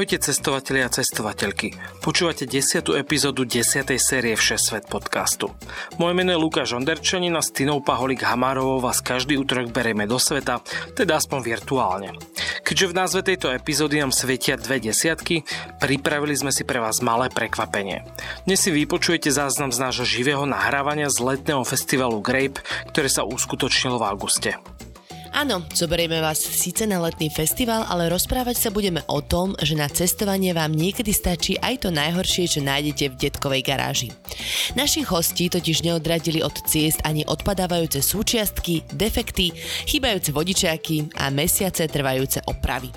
Ahojte cestovatelia a cestovateľky. Počúvate 10. epizódu 10. série Všesvet podcastu. Moje meno je Lukáš Onderčanin a s Tinou Paholik Hamárovou vás každý útorok berieme do sveta, teda aspoň virtuálne. Keďže v názve tejto epizódy nám svietia dve desiatky, pripravili sme si pre vás malé prekvapenie. Dnes si vypočujete záznam z nášho živého nahrávania z letného festivalu Grape, ktoré sa uskutočnilo v auguste. Áno, zoberieme vás síce na letný festival, ale rozprávať sa budeme o tom, že na cestovanie vám niekedy stačí aj to najhoršie, čo nájdete v detkovej garáži. Našich hostí totiž neodradili od ciest ani odpadávajúce súčiastky, defekty, chýbajúce vodičiaky a mesiace trvajúce opravy.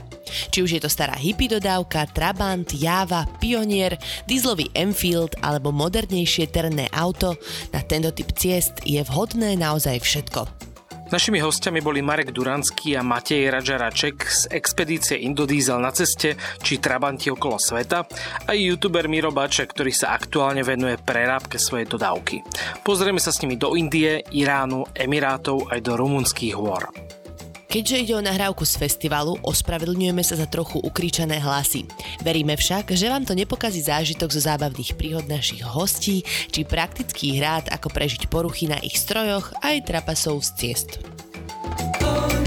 Či už je to stará hippie dodávka, Trabant, Java, Pionier, dieselový Enfield alebo modernejšie terénne auto, na tento typ ciest je vhodné naozaj všetko. Našimi hostiami boli Marek Duranský a Matej Radžaraček z expedície Indodiesel na ceste či Trabanti okolo sveta a youtuber Miro Baček, ktorý sa aktuálne venuje prerábke svojej dodávky. Pozrieme sa s nimi do Indie, Iránu, Emirátov aj do rumunských hôr. Keďže ide o nahrávku z festivalu, ospravedlňujeme sa za trochu ukričané hlasy. Veríme však, že vám to nepokazí zážitok zo zábavných príhod našich hostí, či praktických rád, ako prežiť poruchy na ich strojoch, aj trapasov z ciest. Máme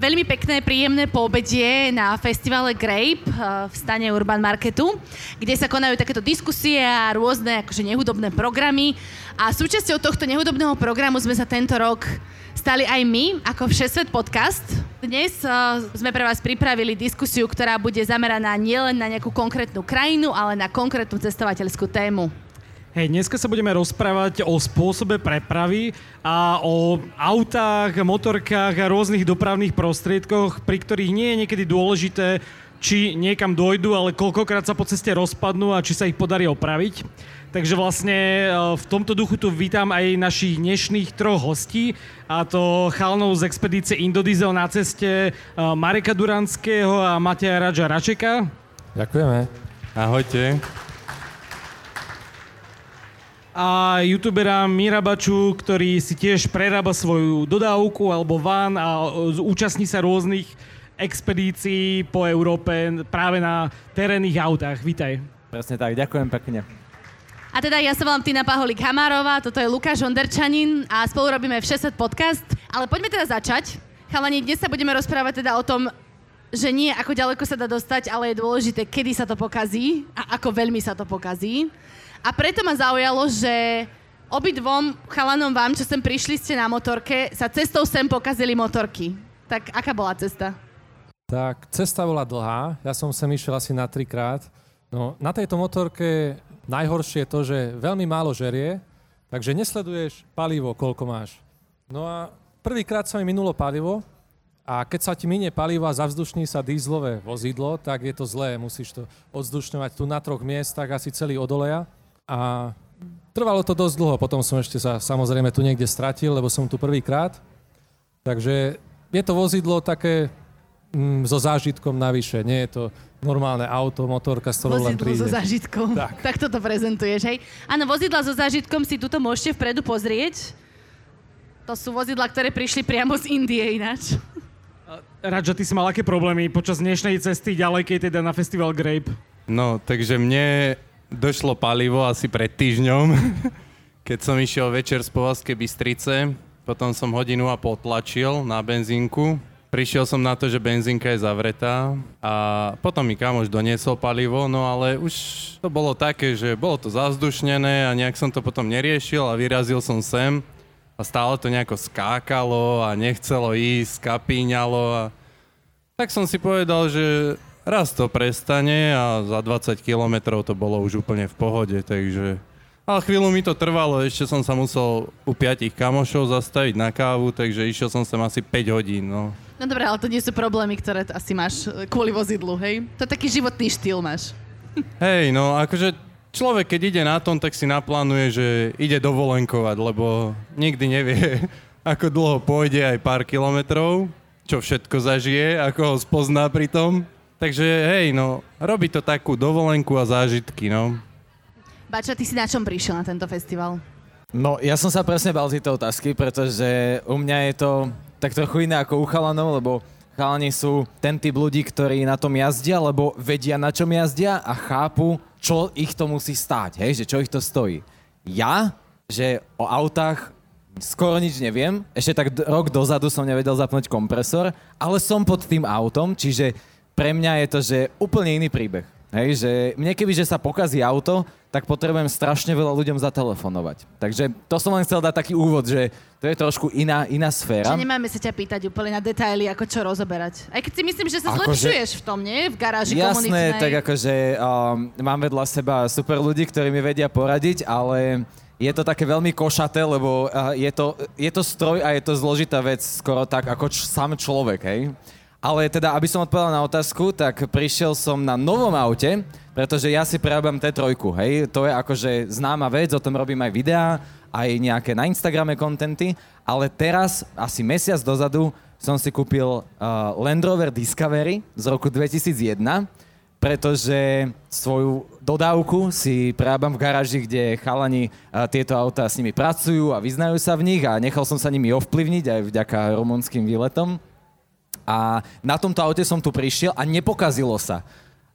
veľmi pekné, príjemné poobedie na festivale Grape eh, v stane Urban Marketu, kde sa konajú takéto diskusie a rôzne akože nehudobné programy. A súčasťou tohto nehudobného programu sme sa tento rok stali aj my, ako Všesvet podcast. Dnes uh, sme pre vás pripravili diskusiu, ktorá bude zameraná nielen na nejakú konkrétnu krajinu, ale na konkrétnu cestovateľskú tému. Hej, dneska sa budeme rozprávať o spôsobe prepravy a o autách, motorkách a rôznych dopravných prostriedkoch, pri ktorých nie je niekedy dôležité, či niekam dojdu, ale koľkokrát sa po ceste rozpadnú a či sa ich podarí opraviť. Takže vlastne e, v tomto duchu tu vítam aj našich dnešných troch hostí, a to chalnov z expedície Indodiesel na ceste e, Mareka Duranského a Mateja Radža Račeka. Ďakujeme. Ahojte a youtubera Mirabaču, ktorý si tiež prerába svoju dodávku alebo van a účastní sa rôznych expedícií po Európe práve na terénnych autách. Vítaj. Presne tak, ďakujem pekne. A teda ja sa volám Tina Paholik Hamárová, toto je Lukáš Onderčanin a spolu robíme Všeset podcast. Ale poďme teda začať. Chalani, dnes sa budeme rozprávať teda o tom, že nie ako ďaleko sa dá dostať, ale je dôležité, kedy sa to pokazí a ako veľmi sa to pokazí. A preto ma zaujalo, že obidvom chalanom vám, čo sem prišli ste na motorke, sa cestou sem pokazili motorky. Tak aká bola cesta? Tak, cesta bola dlhá. Ja som sem išiel asi na trikrát. No, na tejto motorke najhoršie je to, že veľmi málo žerie, takže nesleduješ palivo, koľko máš. No a prvýkrát sa mi minulo palivo a keď sa ti minie palivo a zavzdušní sa dízlové vozidlo, tak je to zlé. Musíš to odzdušňovať tu na troch miestach, asi celý odoleja. A trvalo to dosť dlho, potom som ešte sa samozrejme tu niekde stratil, lebo som tu prvýkrát. Takže je to vozidlo také mm, so zážitkom navyše, nie je to normálne auto, motorka, s ktorou len príde. so zážitkom. Tak. tak toto prezentuješ, hej? Áno, vozidla so zážitkom si tuto môžete vpredu pozrieť. To sú vozidla, ktoré prišli priamo z Indie ináč. Radža, ty si mal aké problémy počas dnešnej cesty ďalekej teda na festival Grape? No, takže mne došlo palivo asi pred týždňom, keď som išiel večer z Povazkej Bystrice. Potom som hodinu a potlačil na benzínku. Prišiel som na to, že benzínka je zavretá a potom mi kamoš doniesol palivo, no ale už to bolo také, že bolo to zazdušnené a nejak som to potom neriešil a vyrazil som sem a stále to nejako skákalo a nechcelo ísť, kapíňalo a tak som si povedal, že raz to prestane a za 20 kilometrov to bolo už úplne v pohode, takže... Ale chvíľu mi to trvalo, ešte som sa musel u piatich kamošov zastaviť na kávu, takže išiel som sem asi 5 hodín, no. No dobré, ale to nie sú problémy, ktoré asi máš kvôli vozidlu, hej? To je taký životný štýl máš. Hej, no akože človek, keď ide na tom, tak si naplánuje, že ide dovolenkovať, lebo nikdy nevie, ako dlho pôjde aj pár kilometrov, čo všetko zažije, ako ho spozná pri tom. Takže hej, no, robí to takú dovolenku a zážitky, no. Bača, ty si na čom prišiel na tento festival? No, ja som sa presne bal tejto otázky, pretože u mňa je to tak trochu iné ako u chalanov, lebo chalani sú ten typ ľudí, ktorí na tom jazdia, lebo vedia, na čom jazdia a chápu, čo ich to musí stáť, hej, že čo ich to stojí. Ja, že o autách skoro nič neviem, ešte tak rok dozadu som nevedel zapnúť kompresor, ale som pod tým autom, čiže pre mňa je to, že úplne iný príbeh. Hej, že mne keby, že sa pokazí auto, tak potrebujem strašne veľa ľuďom zatelefonovať. Takže to som len chcel dať taký úvod, že to je trošku iná, iná sféra. Čiže nemáme sa ťa pýtať úplne na detaily, ako čo rozoberať. Aj keď si myslím, že sa Akože- zlepšuješ v tom, nie? V garáži Jasné, komunitnej. tak akože um, mám vedľa seba super ľudí, ktorí mi vedia poradiť, ale je to také veľmi košaté, lebo uh, je, to, je to stroj a je to zložitá vec skoro tak ako č- sám človek, hej. Ale teda, aby som odpovedal na otázku, tak prišiel som na novom aute, pretože ja si prerábam T3, hej. To je akože známa vec, o tom robím aj videá, aj nejaké na Instagrame kontenty, ale teraz, asi mesiac dozadu, som si kúpil uh, Land Rover Discovery z roku 2001, pretože svoju dodávku si prerábam v garáži, kde chalani a, tieto autá s nimi pracujú a vyznajú sa v nich a nechal som sa nimi ovplyvniť aj vďaka rumunským výletom. A na tomto aute som tu prišiel a nepokazilo sa.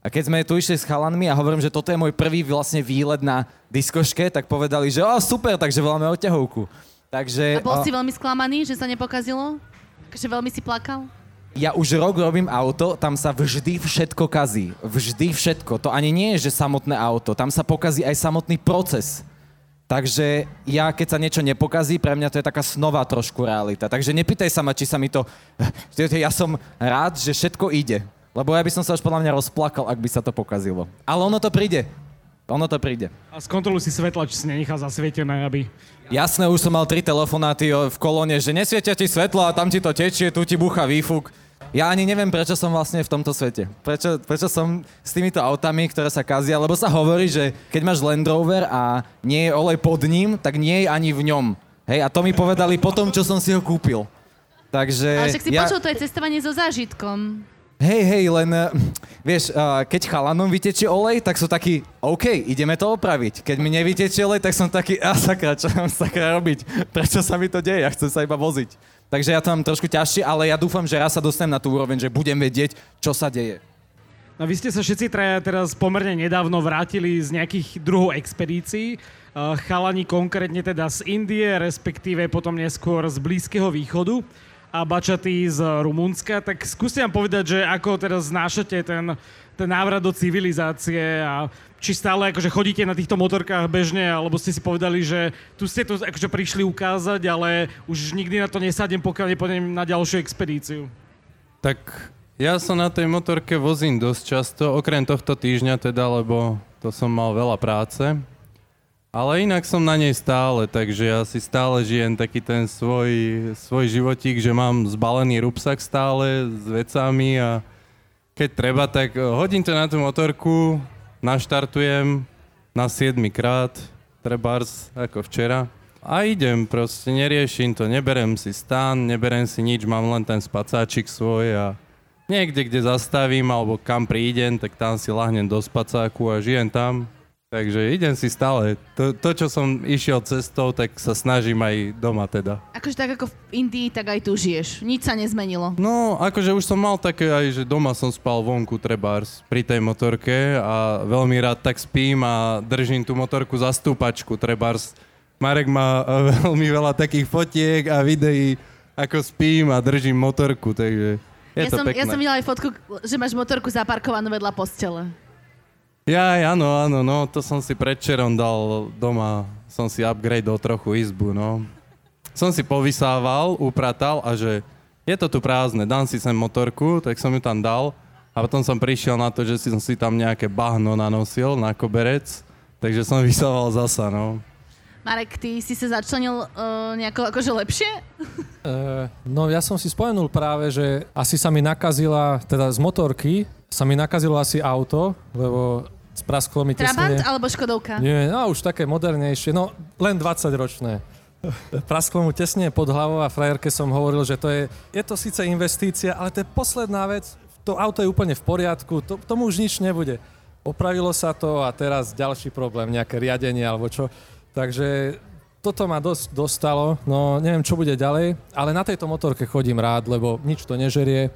A keď sme tu išli s chalanmi a hovorím, že toto je môj prvý vlastne výlet na diskoške, tak povedali, že o, super, takže voláme odťahovku. Takže, A bol o, si veľmi sklamaný, že sa nepokazilo? Takže veľmi si plakal? ja už rok robím auto, tam sa vždy všetko kazí. Vždy všetko. To ani nie je, že samotné auto. Tam sa pokazí aj samotný proces. Takže ja, keď sa niečo nepokazí, pre mňa to je taká snová trošku realita. Takže nepýtaj sa ma, či sa mi to... Ja som rád, že všetko ide. Lebo ja by som sa už podľa mňa rozplakal, ak by sa to pokazilo. Ale ono to príde. Ono to príde. A skontroluj si svetla, či si nenechal zasvietené, aby... Jasné, už som mal tri telefonáty v kolóne, že nesvietia ti svetlo a tam ti to tečie, tu ti bucha výfuk. Ja ani neviem, prečo som vlastne v tomto svete. Prečo, prečo som s týmito autami, ktoré sa kazia, lebo sa hovorí, že keď máš Land Rover a nie je olej pod ním, tak nie je ani v ňom. Hej, a to mi povedali po tom, čo som si ho kúpil. Takže... Ale však si ja... počul, to je cestovanie so zážitkom. Hej, hej, len uh, vieš, uh, keď chalanom vytečie olej, tak sú takí, OK, ideme to opraviť. Keď mi nevytečie olej, tak som taký, a sakra, čo mám sakra robiť? Prečo sa mi to deje? Ja chcem sa iba voziť. Takže ja to mám trošku ťažšie, ale ja dúfam, že raz sa dostanem na tú úroveň, že budem vedieť, čo sa deje. No vy ste sa všetci traja teraz pomerne nedávno vrátili z nejakých druhov expedícií. Uh, Chalani konkrétne teda z Indie, respektíve potom neskôr z Blízkeho východu a Bačatý z Rumunska. Tak skúste nám povedať, že ako teraz znášate ten, ten návrat do civilizácie a či stále akože chodíte na týchto motorkách bežne, alebo ste si povedali, že tu ste to akože prišli ukázať, ale už nikdy na to nesadnem, pokiaľ nepôjdem na ďalšiu expedíciu. Tak ja sa na tej motorke vozím dosť často, okrem tohto týždňa teda, lebo to som mal veľa práce. Ale inak som na nej stále, takže ja si stále žijem taký ten svoj, svoj životík, že mám zbalený rúbsak stále s vecami a keď treba, tak eh, hodím to na tú motorku, naštartujem na 7 krát, trebárs ako včera. A idem, proste neriešim to, neberem si stan, neberem si nič, mám len ten spacáčik svoj a niekde, kde zastavím alebo kam prídem, tak tam si lahnem do spacáku a žijem tam. Takže idem si stále. To, to, čo som išiel cestou, tak sa snažím aj doma teda. Akože tak ako v Indii, tak aj tu žiješ. Nič sa nezmenilo. No, akože už som mal také aj, že doma som spal vonku trebárs pri tej motorke a veľmi rád tak spím a držím tú motorku za stúpačku trebárs. Marek má eh, veľmi veľa takých fotiek a videí, ako spím a držím motorku, takže je ja, to som, pekné. ja som videla aj fotku, že máš motorku zaparkovanú vedľa postele. Jaj, áno, áno, no, to som si predčerom dal doma, som si upgradeol trochu izbu, no. Som si povysával, upratal a že je to tu prázdne, dám si sem motorku, tak som ju tam dal a potom som prišiel na to, že si som si tam nejaké bahno nanosil na koberec, takže som vysával zasa, no. Marek, ty si sa začlenil uh, nejako akože lepšie? Uh, no ja som si spomenul práve, že asi sa mi nakazila, teda z motorky, sa mi nakazilo asi auto, lebo Sprasklo mi Trabant tesne... alebo Škodovka? Nie, no už také modernejšie, no len 20-ročné. Prasklo mu tesne pod hlavou a frajerke som hovoril, že to je, je to síce investícia, ale to je posledná vec, to auto je úplne v poriadku, to, tomu už nič nebude. Opravilo sa to a teraz ďalší problém, nejaké riadenie alebo čo. Takže toto ma dosť dostalo, no neviem, čo bude ďalej, ale na tejto motorke chodím rád, lebo nič to nežerie.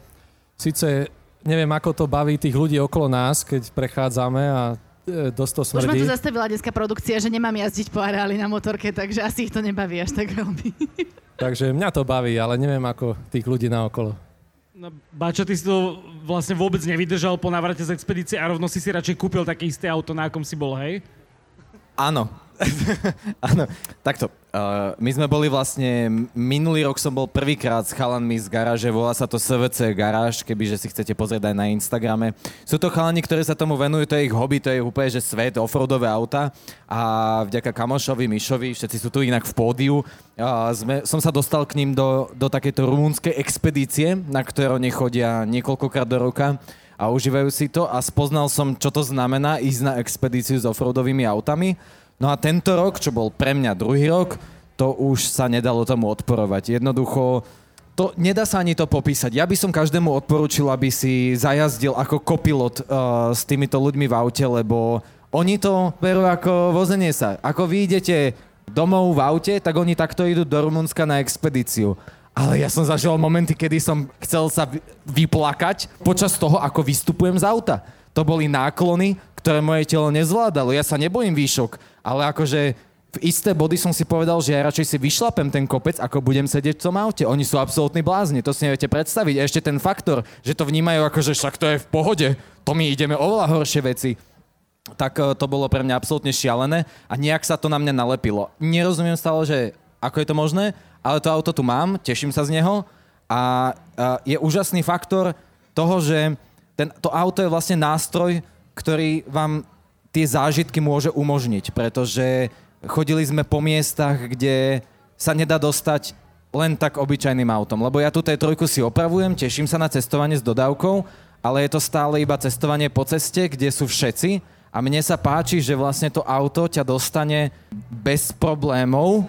Sice neviem, ako to baví tých ľudí okolo nás, keď prechádzame a e, dosť to Už ma smrdí. tu zastavila dneska produkcia, že nemám jazdiť po areáli na motorke, takže asi ich to nebaví až tak veľmi. Takže mňa to baví, ale neviem, ako tých ľudí naokolo. No, Bača, ty si to vlastne vôbec nevydržal po návrate z expedície a rovno si si radšej kúpil také isté auto, na akom si bol, hej? Áno. Áno, takto. Uh, my sme boli vlastne, minulý rok som bol prvýkrát s chalanmi z garáže, volá sa to SVC garáž, kebyže si chcete pozrieť aj na Instagrame. Sú to chalani, ktorí sa tomu venujú, to je ich hobby, to je úplne, že svet, offroadové auta a vďaka kamošovi, Mišovi, všetci sú tu inak v pódiu, uh, sme, som sa dostal k ním do, do takejto rumúnskej expedície, na ktoré oni chodia niekoľkokrát do roka a užívajú si to a spoznal som, čo to znamená ísť na expedíciu s offroadovými autami. No a tento rok, čo bol pre mňa druhý rok, to už sa nedalo tomu odporovať. Jednoducho, to nedá sa ani to popísať. Ja by som každému odporúčil, aby si zajazdil ako kopilot uh, s týmito ľuďmi v aute, lebo oni to berú ako vozenie sa. Ako vy idete domov v aute, tak oni takto idú do Rumunska na expedíciu. Ale ja som zažil momenty, kedy som chcel sa vy- vyplakať počas toho, ako vystupujem z auta. To boli náklony, ktoré moje telo nezvládalo. Ja sa nebojím výšok, ale akože v isté body som si povedal, že ja radšej si vyšlapem ten kopec, ako budem sedieť v tom aute. Oni sú absolútni blázni, to si neviete predstaviť. A ešte ten faktor, že to vnímajú ako, že však to je v pohode, to my ideme oveľa horšie veci tak eh, to bolo pre mňa absolútne šialené a nejak sa to na mňa nalepilo. Nerozumiem stále, že ako je to možné, ale to auto tu mám, teším sa z neho a je úžasný faktor toho, že ten, to auto je vlastne nástroj, ktorý vám tie zážitky môže umožniť, pretože chodili sme po miestach, kde sa nedá dostať len tak obyčajným autom. Lebo ja tú T3 si opravujem, teším sa na cestovanie s dodávkou, ale je to stále iba cestovanie po ceste, kde sú všetci a mne sa páči, že vlastne to auto ťa dostane bez problémov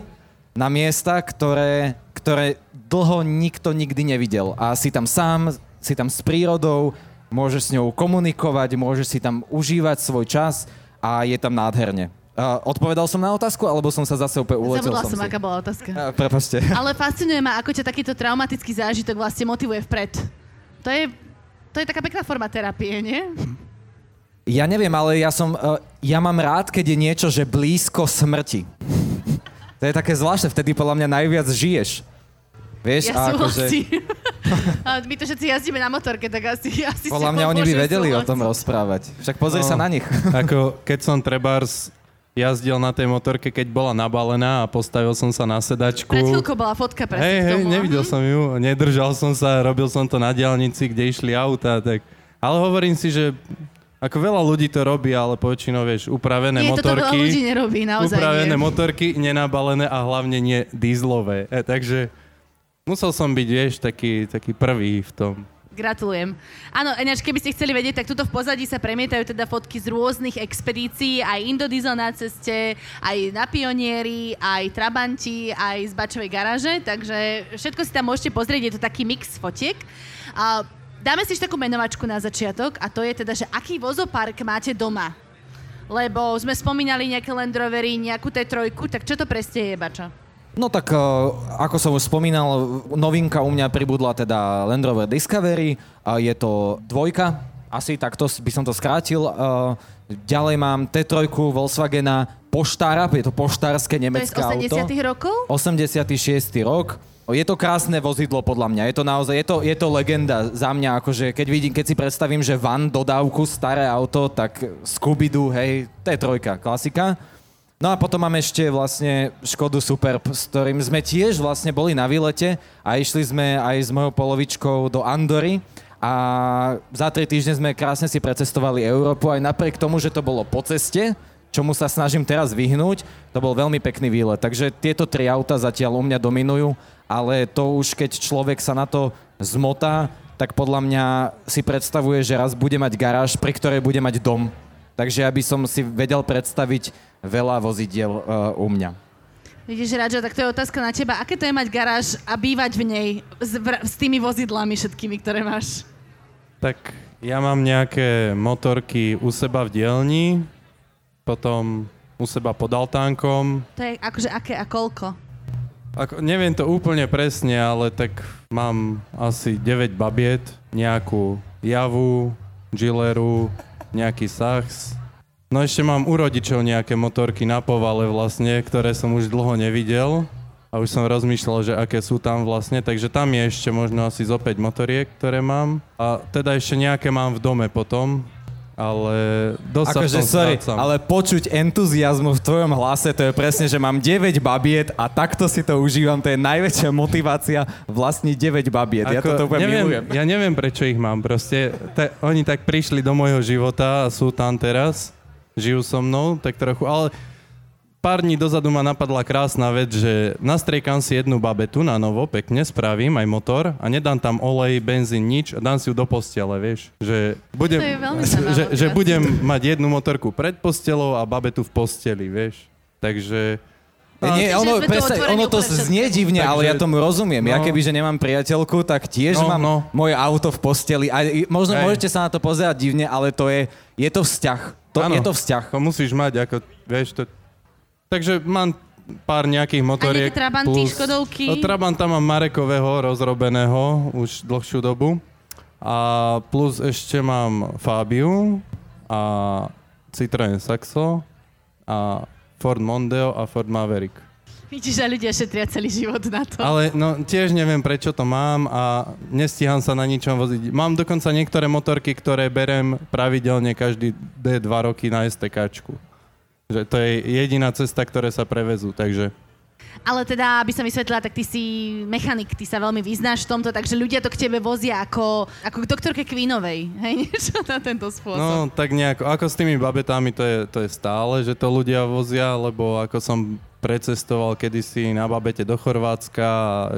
na miesta, ktoré, ktoré dlho nikto nikdy nevidel. A si tam sám, si tam s prírodou, môžeš s ňou komunikovať, môžeš si tam užívať svoj čas a je tam nádherne. Uh, odpovedal som na otázku, alebo som sa zase úplne uletel Zabudla som, som, si? aká bola otázka. Uh, prepačte. Ale fascinuje ma, ako ťa takýto traumatický zážitok vlastne motivuje vpred. To je, to je taká pekná forma terapie, nie? Ja neviem, ale ja som, uh, ja mám rád, keď je niečo, že blízko smrti. To je také zvláštne, vtedy podľa mňa najviac žiješ. Vieš, Ja a akože, my to všetci jazdíme na motorke, tak asi, asi podľa mňa oni by vedeli o tom rozprávať. Však pozri No. sa na nich. Ako keď som trebárs jazdil na tej motorke, keď bola nabalená a postavil som sa na sedačku. Pred chvíľkou bola fotka presne Hej, k hej, nevidel som ju, nedržal som sa, robil som to na diálnici, kde išli auta, tak... Ale hovorím si, že ako veľa ľudí to robí, ale poväčšinou, vieš, upravené Nie, toto veľa motorky... ľudí nerobí, naozaj upravené nie. motorky, nenabalené a hlavne nie dízlové. E, takže musel som byť, vieš, taký, taký prvý v tom. Gratulujem. Áno, ináč, keby ste chceli vedieť, tak tuto v pozadí sa premietajú teda fotky z rôznych expedícií, aj Indodiesel na ceste, aj na Pionieri, aj Trabanti, aj z Bačovej garáže, takže všetko si tam môžete pozrieť, je to taký mix fotiek. A dáme si ešte takú menovačku na začiatok a to je teda, že aký vozopark máte doma? Lebo sme spomínali nejaké Land Rovery, nejakú T3, tak čo to presne je, Bača? No tak, uh, ako som už spomínal, novinka u mňa pribudla teda Land Rover Discovery. A je to dvojka, asi takto by som to skrátil. Uh, ďalej mám T3 Volkswagena Poštára, je to poštárske To je z nemecké 80 auto. rokov? 86. rok. Je to krásne vozidlo podľa mňa. Je to naozaj, je to, je to legenda za mňa, akože keď vidím, keď si predstavím, že van dodávku, staré auto, tak Scooby-Doo, hej, to je trojka, klasika. No a potom máme ešte vlastne Škodu Superb, s ktorým sme tiež vlastne boli na výlete a išli sme aj s mojou polovičkou do Andory a za tri týždne sme krásne si precestovali Európu aj napriek tomu, že to bolo po ceste, čomu sa snažím teraz vyhnúť, to bol veľmi pekný výlet. Takže tieto tri auta zatiaľ u mňa dominujú, ale to už keď človek sa na to zmotá, tak podľa mňa si predstavuje, že raz bude mať garáž, pri ktorej bude mať dom. Takže aby som si vedel predstaviť veľa vozidiel uh, u mňa. Vidíš, Radža, tak to je otázka na teba. Aké to je mať garáž a bývať v nej s, v, s tými vozidlami všetkými, ktoré máš? Tak ja mám nejaké motorky u seba v dielni, potom u seba pod altánkom. To je akože aké a koľko? Ako, neviem to úplne presne, ale tak mám asi 9 babiet, nejakú javu, gileru, nejaký sax. No ešte mám u rodičov nejaké motorky na povale vlastne, ktoré som už dlho nevidel. A už som rozmýšľal, že aké sú tam vlastne, takže tam je ešte možno asi zo 5 motoriek, ktoré mám. A teda ešte nejaké mám v dome potom, ale dosť v tom sorry, strácam. ale počuť entuziasmu v tvojom hlase, to je presne, že mám 9 babiet a takto si to užívam, to je najväčšia motivácia vlastniť 9 babiet. ja to úplne neviem, milujem. Ja neviem, prečo ich mám. Proste ta, oni tak prišli do môjho života a sú tam teraz. Žijú so mnou, tak trochu. Ale pár dní dozadu ma napadla krásna vec, že nastriekam si jednu babetu na novo, pekne spravím aj motor a nedám tam olej, benzín, nič a dám si ju do postele, vieš. Že budem, že, že budem mať jednu motorku pred postelou a babetu v posteli, vieš. Takže... Nie, Takže ono, presne, ono to znie divne, ale ja tomu rozumiem. Ja no. keby, že nemám priateľku, tak tiež No, mám no. moje auto v posteli. A možno Hej. môžete sa na to pozerať divne, ale to je, je to vzťah. To, Áno. je to vzťah. To musíš mať, ako, vieš, to... Takže mám pár nejakých motoriek. nejaké Trabanty, Škodovky? No, Trabanta mám Marekového, rozrobeného, už dlhšiu dobu. A plus ešte mám Fabiu a Citroen Saxo a Ford Mondeo a Ford Maverick. Vidíš, že ľudia šetria celý život na to. Ale no, tiež neviem, prečo to mám a nestíham sa na ničom voziť. Mám dokonca niektoré motorky, ktoré berem pravidelne každý D2 roky na STKčku. Že to je jediná cesta, ktoré sa prevezú, takže... Ale teda, aby som vysvetlila, tak ty si mechanik, ty sa veľmi vyznáš v tomto, takže ľudia to k tebe vozia ako, ako k doktorke Kvínovej, hej, niečo na tento spôsob. No, tak nejako, ako s tými babetami, to je, to je stále, že to ľudia vozia, lebo ako som precestoval kedysi na babete do Chorvátska,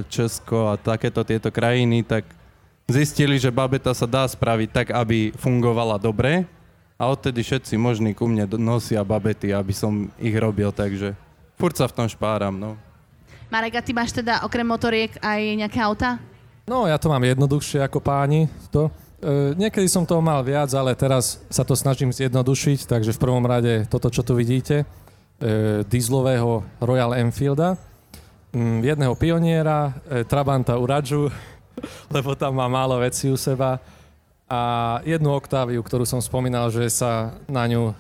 Česko a takéto tieto krajiny, tak zistili, že babeta sa dá spraviť tak, aby fungovala dobre a odtedy všetci možní ku mne nosia babety, aby som ich robil, takže furt sa v tom špáram, no. Marek, a ty máš teda okrem motoriek aj nejaké auta? No, ja to mám jednoduchšie ako páni. To. E, niekedy som toho mal viac, ale teraz sa to snažím zjednodušiť, takže v prvom rade toto, čo tu vidíte, e, dieselového Royal Enfielda, mm, jedného pioniera, e, Trabanta Uradžu, lebo tam má málo vecí u seba a jednu Octaviu, ktorú som spomínal, že sa na ňu e,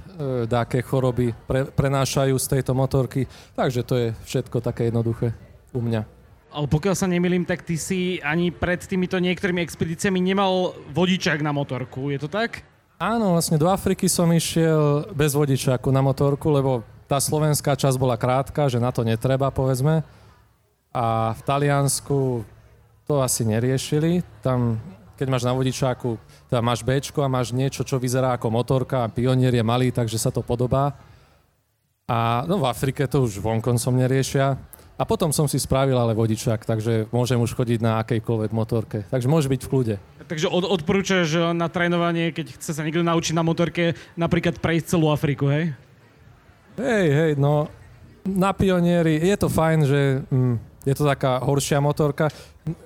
dáke choroby pre, prenášajú z tejto motorky, takže to je všetko také jednoduché u mňa. Ale pokiaľ sa nemýlim, tak ty si ani pred týmito niektorými expedíciami nemal vodičák na motorku, je to tak? Áno, vlastne do Afriky som išiel bez vodičáku na motorku, lebo tá slovenská časť bola krátka, že na to netreba, povedzme. A v Taliansku to asi neriešili. Tam, keď máš na vodičáku, teda máš B a máš niečo, čo vyzerá ako motorka a pionier je malý, takže sa to podobá. A no v Afrike to už vonkoncom neriešia. A potom som si spravil ale vodičák, takže môžem už chodiť na akejkoľvek motorke. Takže môže byť v kľude. Takže od, odporúčaš na trénovanie, keď chce sa niekto naučiť na motorke, napríklad prejsť celú Afriku, hej? Hej, hej, no na pionieri je to fajn, že mm, je to taká horšia motorka.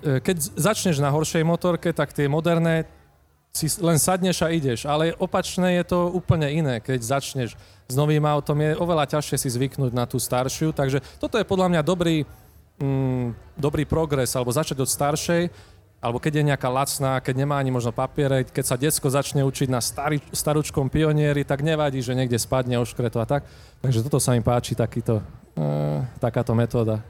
Keď začneš na horšej motorke, tak tie moderné si len sadneš a ideš, ale opačné je to úplne iné. Keď začneš s novým autom, je oveľa ťažšie si zvyknúť na tú staršiu, takže toto je podľa mňa dobrý, mm, dobrý progres, alebo začať od staršej, alebo keď je nejaká lacná, keď nemá ani možno papiere, keď sa decko začne učiť na starý, starúčkom pionieri, tak nevadí, že niekde spadne oškreto a tak. Takže toto sa mi páči, takýto, e, takáto metóda.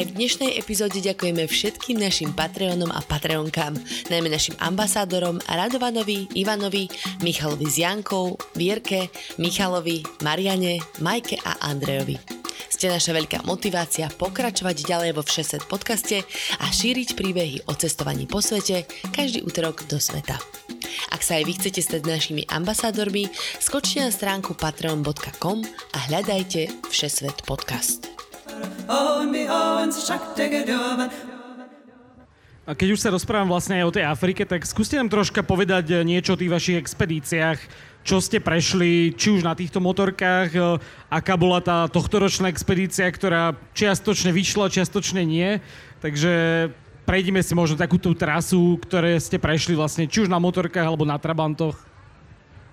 Aj v dnešnej epizóde ďakujeme všetkým našim Patreonom a Patreonkám, najmä našim ambasádorom Radovanovi, Ivanovi, Michalovi s Jankou, Vierke, Michalovi, Mariane, Majke a Andrejovi. Ste naša veľká motivácia pokračovať ďalej vo Všeset podcaste a šíriť príbehy o cestovaní po svete každý útorok do sveta. Ak sa aj vy chcete stať našimi ambasádormi, skočte na stránku patreon.com a hľadajte Všesvet podcast. A keď už sa rozprávam vlastne aj o tej Afrike, tak skúste nám troška povedať eh, niečo o tých vašich expedíciách, čo ste prešli, či už na týchto motorkách, eh, aká bola tá tohtoročná expedícia, ktorá čiastočne vyšla, čiastočne nie. Takže prejdime si možno takú tú trasu, ktoré ste prešli vlastne, či už na motorkách alebo na trabantoch.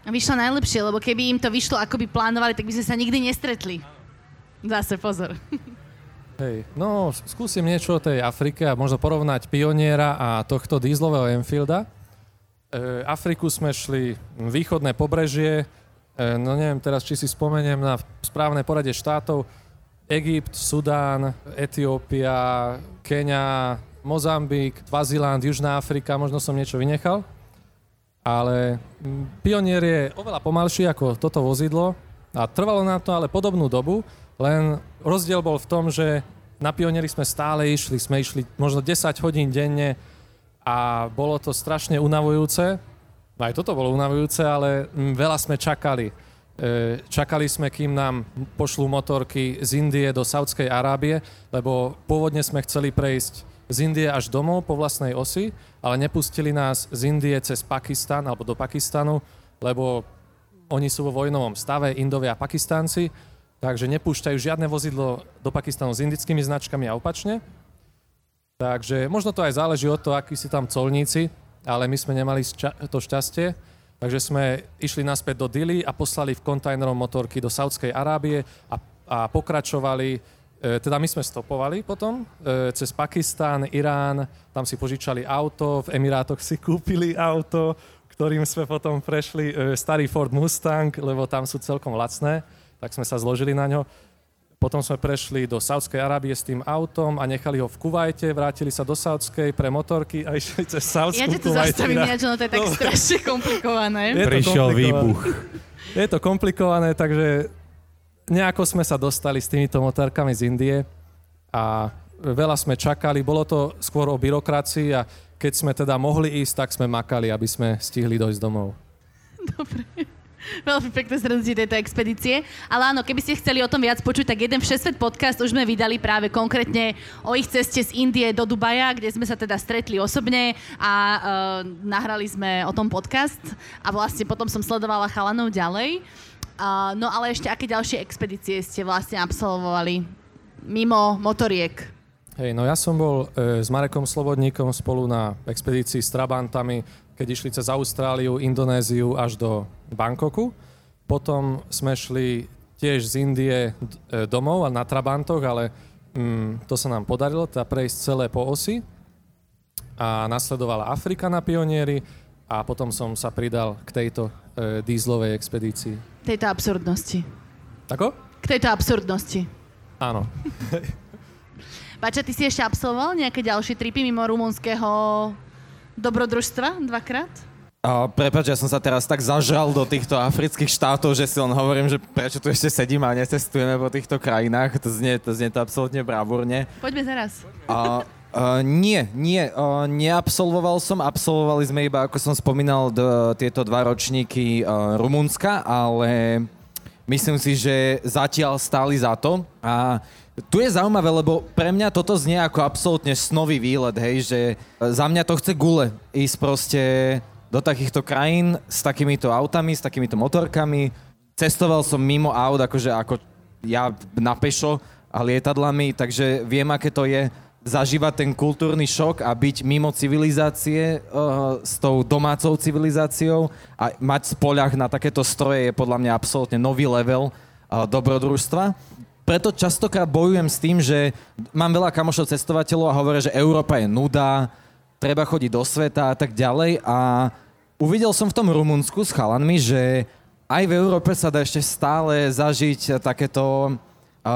Vyšlo najlepšie, lebo keby im to vyšlo, ako by plánovali, tak by sme sa nikdy nestretli. Zase pozor. Hej, no skúsim niečo o tej Afrike a možno porovnať pioniera a tohto dízlového Enfielda. E, Afriku sme šli východné pobrežie, e, no neviem teraz, či si spomeniem na správne poradie štátov, Egypt, Sudán, Etiópia, Kenia, Mozambik, Vaziland, Južná Afrika, možno som niečo vynechal. Ale Pionier je oveľa pomalší ako toto vozidlo a trvalo nám to ale podobnú dobu, len rozdiel bol v tom, že na pionieri sme stále išli, sme išli možno 10 hodín denne a bolo to strašne unavujúce. Aj toto bolo unavujúce, ale mm, veľa sme čakali. E, čakali sme, kým nám pošlú motorky z Indie do Saudskej Arábie, lebo pôvodne sme chceli prejsť z Indie až domov po vlastnej osi, ale nepustili nás z Indie cez Pakistan alebo do Pakistanu, lebo oni sú vo vojnovom stave, Indovia a Pakistánci Takže nepúšťajú žiadne vozidlo do Pakistanu s indickými značkami a opačne. Takže možno to aj záleží od toho, akí si tam colníci, ale my sme nemali to šťastie. Takže sme išli naspäť do Dili a poslali v kontajnerom motorky do Saudskej Arábie a, a pokračovali, e, teda my sme stopovali potom e, cez Pakistán, Irán, tam si požičali auto, v Emirátoch si kúpili auto, ktorým sme potom prešli e, starý Ford Mustang, lebo tam sú celkom lacné tak sme sa zložili na ňo. Potom sme prešli do Saudskej Arábie s tým autom a nechali ho v Kuvajte, vrátili sa do Saudskej pre motorky a išli cez Saudskú Ja ťa tu zastavím, ináč, no to je tak no. strašne komplikované. Je Prišiel výbuch. Je to komplikované, takže nejako sme sa dostali s týmito motorkami z Indie a veľa sme čakali. Bolo to skôr o byrokracii a keď sme teda mohli ísť, tak sme makali, aby sme stihli dojsť domov. Dobre. Veľmi pekné zhrnutie tejto expedície. Ale áno, keby ste chceli o tom viac počuť, tak jeden Všesvet podcast už sme vydali práve konkrétne o ich ceste z Indie do Dubaja, kde sme sa teda stretli osobne a uh, nahrali sme o tom podcast a vlastne potom som sledovala chalanov ďalej. Uh, no ale ešte aké ďalšie expedície ste vlastne absolvovali mimo motoriek? Hej, no ja som bol e, s Marekom Slobodníkom spolu na expedícii s Trabantami keď išli cez Austráliu, Indonéziu až do Bangkoku. Potom sme šli tiež z Indie e, domov a na Trabantoch, ale mm, to sa nám podarilo, teda prejsť celé po osi. A nasledovala Afrika na pionieri a potom som sa pridal k tejto e, dízlovej expedícii. Tejto absurdnosti. Ako? K tejto absurdnosti. Áno. Bača, ty si ešte absolvoval nejaké ďalšie tripy mimo rumunského dobrodružstva dvakrát? A prepač, ja som sa teraz tak zažral do týchto afrických štátov, že si len hovorím, že prečo tu ešte sedím a necestujeme po týchto krajinách. To znie to, znie to absolútne bravúrne. Poďme zaraz. A, Uh, nie, nie, uh, neabsolvoval som, absolvovali sme iba, ako som spomínal, d- tieto dva ročníky uh, Rumunska, ale myslím si, že zatiaľ stáli za to a tu je zaujímavé, lebo pre mňa toto znie ako absolútne snový výlet, hej, že za mňa to chce gule ísť proste do takýchto krajín s takýmito autami, s takýmito motorkami. Cestoval som mimo aut, akože ako ja na pešo a lietadlami, takže viem, aké to je zažívať ten kultúrny šok a byť mimo civilizácie uh, s tou domácou civilizáciou a mať spoľah na takéto stroje je podľa mňa absolútne nový level uh, dobrodružstva preto častokrát bojujem s tým, že mám veľa kamošov cestovateľov a hovoria, že Európa je nuda, treba chodiť do sveta a tak ďalej a uvidel som v tom Rumunsku s chalanmi, že aj v Európe sa dá ešte stále zažiť takéto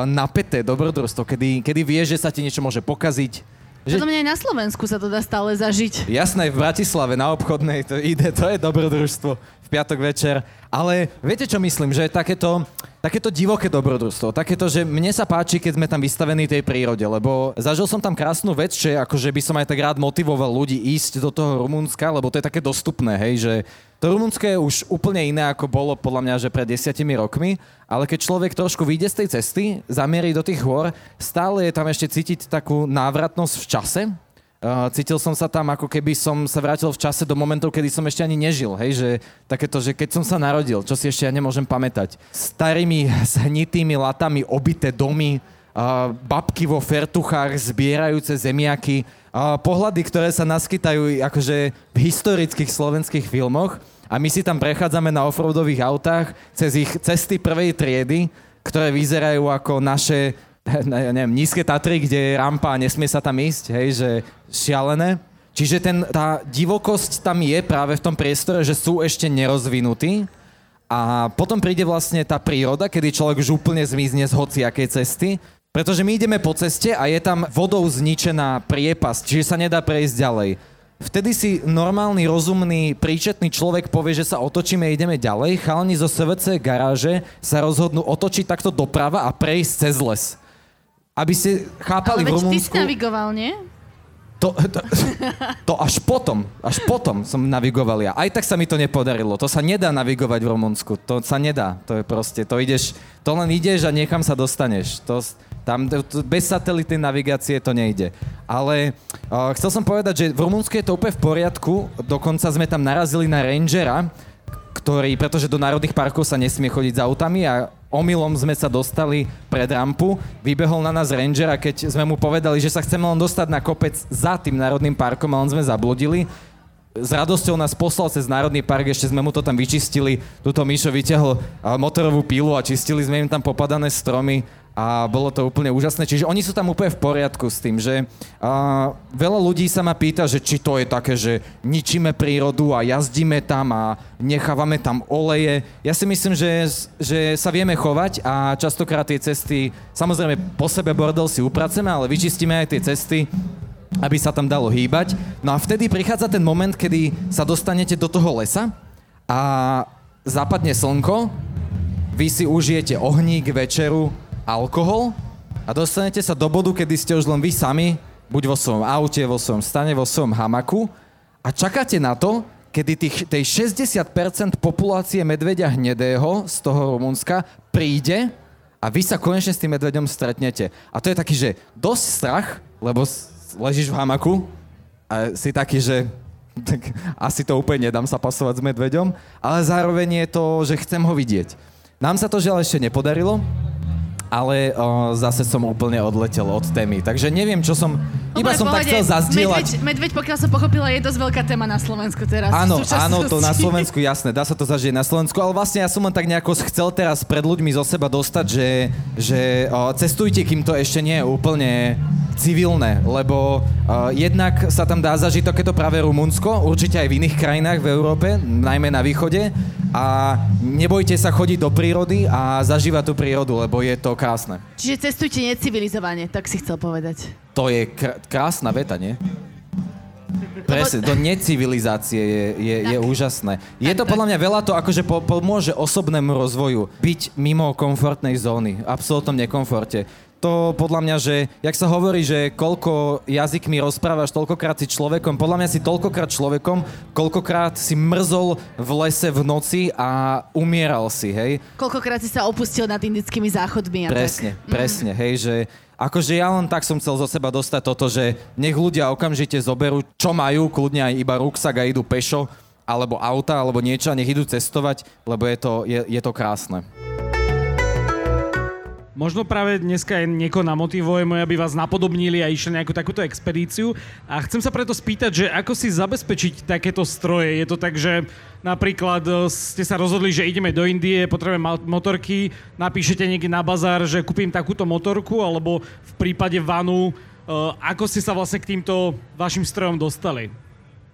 napäté dobrodružstvo, kedy, kedy vieš, že sa ti niečo môže pokaziť, že... Podľa mňa aj na Slovensku sa to dá stále zažiť. Jasné, v Bratislave na obchodnej to ide, to je dobrodružstvo v piatok večer. Ale viete, čo myslím? Že takéto, takéto divoké dobrodružstvo, takéto, že mne sa páči, keď sme tam vystavení tej prírode, lebo zažil som tam krásnu vec, že akože by som aj tak rád motivoval ľudí ísť do toho Rumunska, lebo to je také dostupné, hej, že to Rumunsko je už úplne iné, ako bolo podľa mňa, že pred desiatimi rokmi, ale keď človek trošku vyjde z tej cesty, zamierí do tých hôr, stále je tam ešte cítiť takú návratnosť v čase cítil som sa tam, ako keby som sa vrátil v čase do momentov, kedy som ešte ani nežil. Hej, že takéto, že keď som sa narodil, čo si ešte ja nemôžem pamätať. Starými zhnitými latami obité domy, uh, babky vo fertuchách zbierajúce zemiaky, uh, pohľady, ktoré sa naskytajú akože v historických slovenských filmoch a my si tam prechádzame na offroadových autách cez ich cesty prvej triedy, ktoré vyzerajú ako naše ja neviem, nízke Tatry, kde je rampa a nesmie sa tam ísť, hej, že šialené. Čiže ten, tá divokosť tam je práve v tom priestore, že sú ešte nerozvinutí a potom príde vlastne tá príroda, kedy človek už úplne zmizne z hociakej cesty, pretože my ideme po ceste a je tam vodou zničená priepasť, čiže sa nedá prejsť ďalej. Vtedy si normálny, rozumný, príčetný človek povie, že sa otočíme a ideme ďalej. Chalani zo SVC garáže sa rozhodnú otočiť takto doprava a prejsť cez les aby ste chápali Ale v veď ty si navigoval, nie? To, to, to až potom, až potom som navigoval ja. Aj tak sa mi to nepodarilo. To sa nedá navigovať v Rumunsku. To sa nedá. To je proste, to ideš, to len ideš a niekam sa dostaneš. To, tam, to, bez satelitnej navigácie to nejde. Ale uh, chcel som povedať, že v Rumunsku je to úplne v poriadku. Dokonca sme tam narazili na rangera, ktorý, pretože do národných parkov sa nesmie chodiť s autami a omylom sme sa dostali pred rampu, vybehol na nás ranger a keď sme mu povedali, že sa chceme len dostať na kopec za tým národným parkom a len sme zabludili, s radosťou nás poslal cez Národný park, ešte sme mu to tam vyčistili, tuto Míšo vyťahol motorovú pílu a čistili sme im tam popadané stromy a bolo to úplne úžasné. Čiže oni sú tam úplne v poriadku s tým, že uh, veľa ľudí sa ma pýta, že či to je také, že ničíme prírodu a jazdíme tam a nechávame tam oleje. Ja si myslím, že, že sa vieme chovať a častokrát tie cesty, samozrejme po sebe bordel si upraceme, ale vyčistíme aj tie cesty, aby sa tam dalo hýbať. No a vtedy prichádza ten moment, kedy sa dostanete do toho lesa a zapadne slnko, vy si užijete ohník, večeru, alkohol a dostanete sa do bodu, kedy ste už len vy sami, buď vo svojom aute, vo svojom stane, vo svojom hamaku a čakáte na to, kedy tých, tej 60% populácie medveďa hnedého z toho Rumunska príde a vy sa konečne s tým medveďom stretnete. A to je taký, že dosť strach, lebo ležíš v hamaku a si taký, že tak asi to úplne nedám sa pasovať s medveďom, ale zároveň je to, že chcem ho vidieť. Nám sa to žiaľ ešte nepodarilo, ale o, zase som úplne odletel od témy. Takže neviem, čo som... Iba som tak chcel zazdieľať. Medveď, medveď, pokiaľ som pochopila, je dosť veľká téma na Slovensku teraz. Áno, áno, to na Slovensku, jasné, dá sa to zažiť na Slovensku, ale vlastne ja som len tak nejako chcel teraz pred ľuďmi zo seba dostať, že, že o, cestujte, kým to ešte nie je úplne civilné, lebo uh, jednak sa tam dá zažiť takéto práve Rumunsko, určite aj v iných krajinách v Európe, najmä na východe a nebojte sa chodiť do prírody a zažívať tú prírodu, lebo je to krásne. Čiže cestujte necivilizovane, tak si chcel povedať. To je kr- krásna veta, nie? Presne, do necivilizácie je, je, je úžasné. Je to podľa mňa veľa to akože po, pomôže osobnému rozvoju. Byť mimo komfortnej zóny, absolútnom nekomforte to podľa mňa, že, jak sa hovorí, že koľko jazykmi rozprávaš, toľkokrát si človekom, podľa mňa si toľkokrát človekom, koľkokrát si mrzol v lese v noci a umieral si, hej? Koľkokrát si sa opustil nad indickými záchodmi a Presne, tak. presne, hej, že akože ja len tak som chcel zo seba dostať toto, že nech ľudia okamžite zoberú, čo majú, kľudne aj iba ruksak a idú pešo, alebo auta, alebo niečo a nech idú cestovať, lebo je to, je, je to krásne. Možno práve dneska aj niekoho namotivujeme, aby vás napodobnili a išli nejakú takúto expedíciu. A chcem sa preto spýtať, že ako si zabezpečiť takéto stroje? Je to tak, že napríklad e, ste sa rozhodli, že ideme do Indie, potrebujeme motorky, napíšete niekde na bazár, že kúpim takúto motorku, alebo v prípade vanu, e, ako ste sa vlastne k týmto vašim strojom dostali?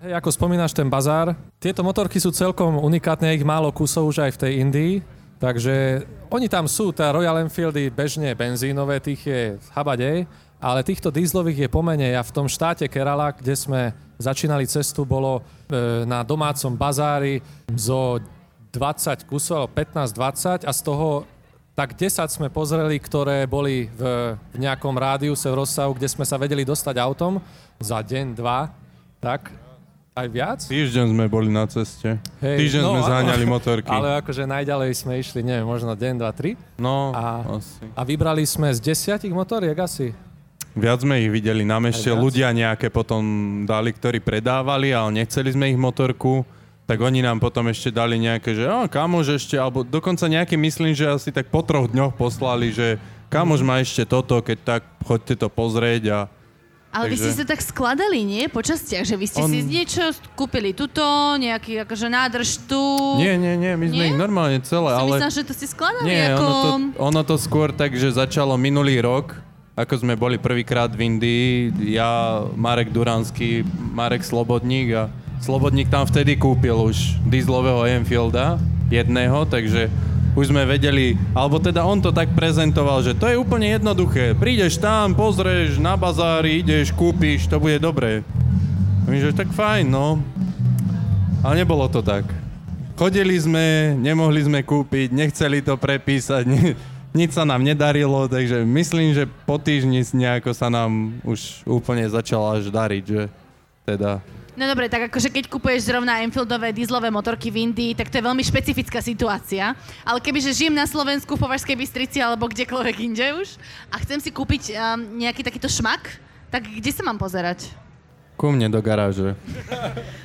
Hej, ako spomínaš ten bazár, tieto motorky sú celkom unikátne, ich málo kusov už aj v tej Indii. Takže oni tam sú, tá Royal Enfieldy bežne benzínové, tých je habadej, ale týchto dízlových je pomene. Ja v tom štáte Kerala, kde sme začínali cestu, bolo e, na domácom bazári zo 20 kusov, 15-20 a z toho tak 10 sme pozreli, ktoré boli v, v nejakom rádiuse v rozsahu, kde sme sa vedeli dostať autom za deň, dva, tak aj viac? Týždeň sme boli na ceste. Hej, Týždeň no, sme zháňali motorky. Ale akože najďalej sme išli, neviem, možno deň, dva, tri. No, a, asi. A vybrali sme z desiatich motoriek asi. Viac sme ich videli na mešte, ľudia nejaké potom dali, ktorí predávali, ale nechceli sme ich motorku, tak oni nám potom ešte dali nejaké, že a, kamož ešte, alebo dokonca nejaký myslím, že asi tak po troch dňoch poslali, že kamož má ešte toto, keď tak choďte to pozrieť a Ale vy Takže- ste sa tak skladali, nie? Po častiach, že vy ste On- si niečo kúpili tuto, nejaký akože nádrž tu. nie, nie, nie, my sme Nie? ich normálne celé, Som ale... myslela, že to ste skladali Nie, ako... ono to, ono to skôr tak, že začalo minulý rok, ako sme boli prvýkrát v Indii, ja, Marek Duranský, Marek Slobodník a Slobodník tam vtedy kúpil už dieselového Enfielda, jedného, takže už sme vedeli, alebo teda on to tak prezentoval, že to je úplne jednoduché. Prídeš tam, pozrieš na bazári, ideš, kúpiš, to bude dobré. A že tak fajn, no. Ale nebolo to tak. Chodili sme, nemohli sme kúpiť, nechceli to prepísať, ne, nič sa nám nedarilo, takže myslím, že po týždni nejako sa nám už úplne začalo až dariť, že teda... No dobre, tak akože keď kupuješ zrovna Enfieldové dieselové motorky v Indii, tak to je veľmi špecifická situácia. Ale kebyže žijem na Slovensku, v Považskej Bystrici alebo kdekoľvek inde už a chcem si kúpiť um, nejaký takýto šmak, tak kde sa mám pozerať? Ku mne do garáže.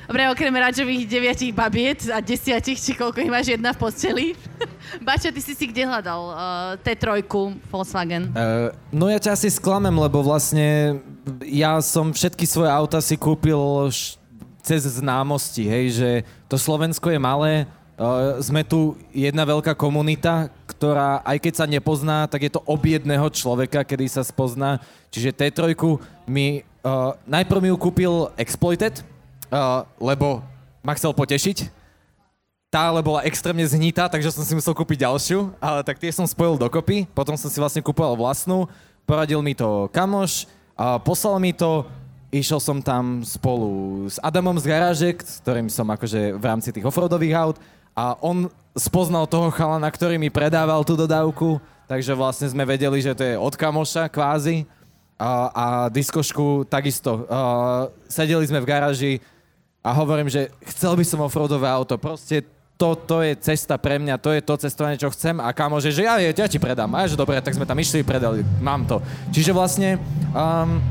Dobre, okrem Radžových deviatich babiet a desiatich, či koľko ich máš jedna v posteli. Bača, ty si si kde hľadal uh, T3 Volkswagen? Uh, no ja ťa asi sklamem, lebo vlastne ja som všetky svoje auta si kúpil š- cez známosti, hej, že to Slovensko je malé, uh, sme tu jedna veľká komunita, ktorá aj keď sa nepozná, tak je to ob jedného človeka, kedy sa spozná. Čiže T3 mi uh, najprv mi ju kúpil Exploited, uh, lebo ma chcel potešiť, tá ale bola extrémne znitá, takže som si musel kúpiť ďalšiu, ale tak tie som spojil dokopy, potom som si vlastne kúpoval vlastnú, poradil mi to kamoš, a poslal mi to, išiel som tam spolu s Adamom z garáže, ktorým som akože v rámci tých offroadových aut a on spoznal toho chalana, ktorý mi predával tú dodávku, takže vlastne sme vedeli, že to je od kamoša kvázi a, a diskošku takisto. A, sedeli sme v garáži, a hovorím, že chcel by som offroadové auto, proste to, to je cesta pre mňa, to je to cestovanie, čo chcem a kamo, že, že ja, ja ti predám. A že dobre, tak sme tam išli, predali, mám to. Čiže vlastne, um,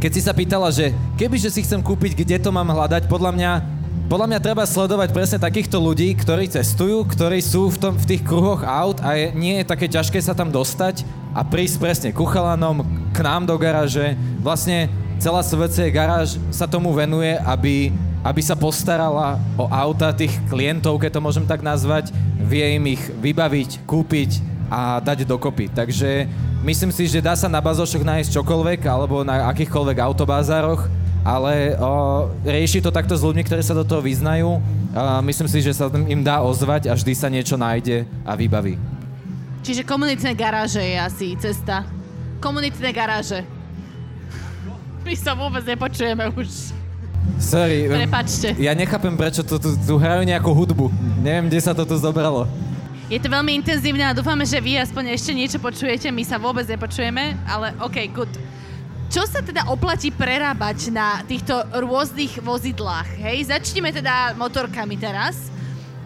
keď si sa pýtala, že kebyže si chcem kúpiť, kde to mám hľadať, podľa mňa, podľa mňa treba sledovať presne takýchto ľudí, ktorí cestujú, ktorí sú v, tom, v tých kruhoch aut a je, nie je také ťažké sa tam dostať a prísť presne ku chalanom, k nám do garáže. Vlastne celá SVC garáž sa tomu venuje, aby, aby sa postarala o auta tých klientov, keď to môžem tak nazvať, vie im ich vybaviť, kúpiť a dať dokopy. Takže myslím si, že dá sa na bazošoch nájsť čokoľvek alebo na akýchkoľvek autobázároch, ale o, rieši to takto s ľuďmi, ktorí sa do toho vyznajú. A myslím si, že sa im dá ozvať a vždy sa niečo nájde a vybaví. Čiže komunitné garáže je asi cesta. Komunitné garáže. My sa vôbec nepočujeme už. Sorry, Prepačte. ja nechápem, prečo tu, tu, tu hrajú nejakú hudbu. Neviem, kde sa to tu zobralo. Je to veľmi intenzívne a dúfame, že vy aspoň ešte niečo počujete. My sa vôbec nepočujeme, ale OK, good. Čo sa teda oplatí prerábať na týchto rôznych vozidlách? Hej, začneme teda motorkami teraz.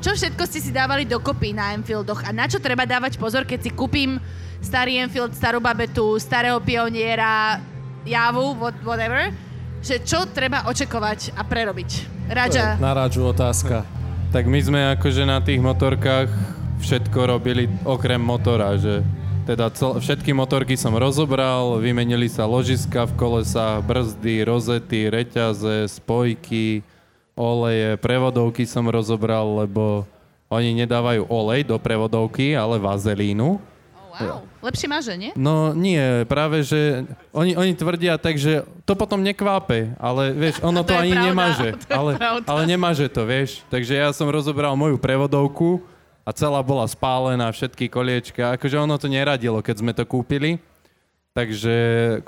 Čo všetko ste si dávali dokopy na Enfieldoch a na čo treba dávať pozor, keď si kúpim starý Enfield, starú babetu, starého pioniera, javu, what- whatever, že čo treba očakovať a prerobiť? Raja, Na ráču otázka. Tak my sme akože na tých motorkách všetko robili okrem motora, že teda cel, všetky motorky som rozobral, vymenili sa ložiska v kolesách, brzdy, rozety, reťaze, spojky, oleje, prevodovky som rozobral, lebo oni nedávajú olej do prevodovky, ale vazelínu. oh, wow, lepšie maže, nie? No nie, práve že oni, oni tvrdia tak, že to potom nekvápe, ale vieš, ono To to, ani pravda, nemaže. to Ale, pravda. ale nemaže to, vieš. Takže ja som rozobral moju prevodovku a celá bola spálená, všetky koliečka. Akože ono to neradilo, keď sme to kúpili. Takže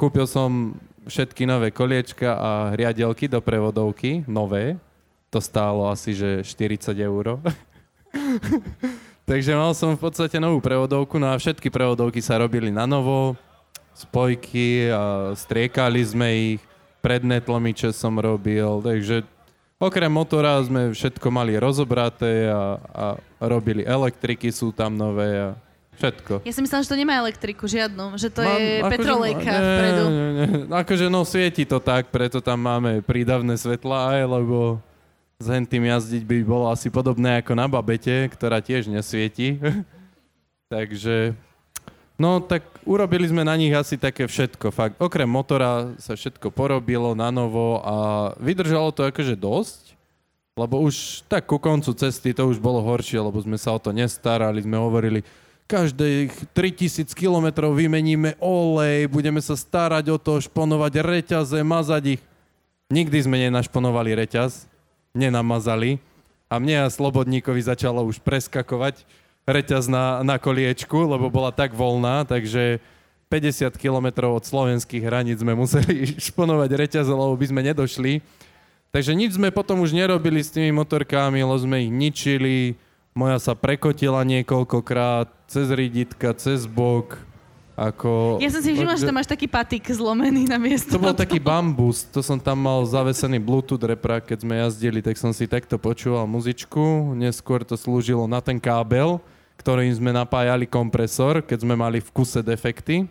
kúpil som všetky nové koliečka a riadelky do prevodovky, nové. To stálo asi, že 40 eur. Takže mal som v podstate novú prevodovku, no a všetky prevodovky sa robili na novo, spojky a striekali sme ich, predné tlmiče som robil, takže okrem motora sme všetko mali rozobraté a, a robili elektriky sú tam nové a Všetko. Ja si myslela, že to nemá elektriku, žiadnu. Že to Mám- je akože- petrolejka nie, vpredu. Nie, nie. Akože no svieti to tak, preto tam máme prídavné svetlá aj, lebo s hentým jazdiť by bolo asi podobné ako na babete, ktorá tiež nesvieti. Takže, no tak urobili sme na nich asi také všetko. Fakt, okrem motora sa všetko porobilo na novo a vydržalo to akože dosť. Lebo už tak ku koncu cesty to už bolo horšie, lebo sme sa o to nestarali, sme hovorili, každých 3000 kilometrov vymeníme olej, budeme sa starať o to, šponovať reťaze, mazať ich. Nikdy sme nenašponovali reťaz, nenamazali a mne a Slobodníkovi začalo už preskakovať reťaz na, na koliečku, lebo bola tak voľná, takže 50 kilometrov od slovenských hraníc sme museli šponovať reťaze, lebo by sme nedošli. Takže nič sme potom už nerobili s tými motorkami, lebo sme ich ničili. Moja sa prekotila niekoľkokrát, cez riditka, cez bok. Ako, Ja som si všimla, že tam máš taký patik zlomený na miesto. to bol taký bambus, to som tam mal zavesený Bluetooth reprak, keď sme jazdili, tak som si takto počúval muzičku. Neskôr to slúžilo na ten kábel, ktorým sme napájali kompresor, keď sme mali v kuse defekty.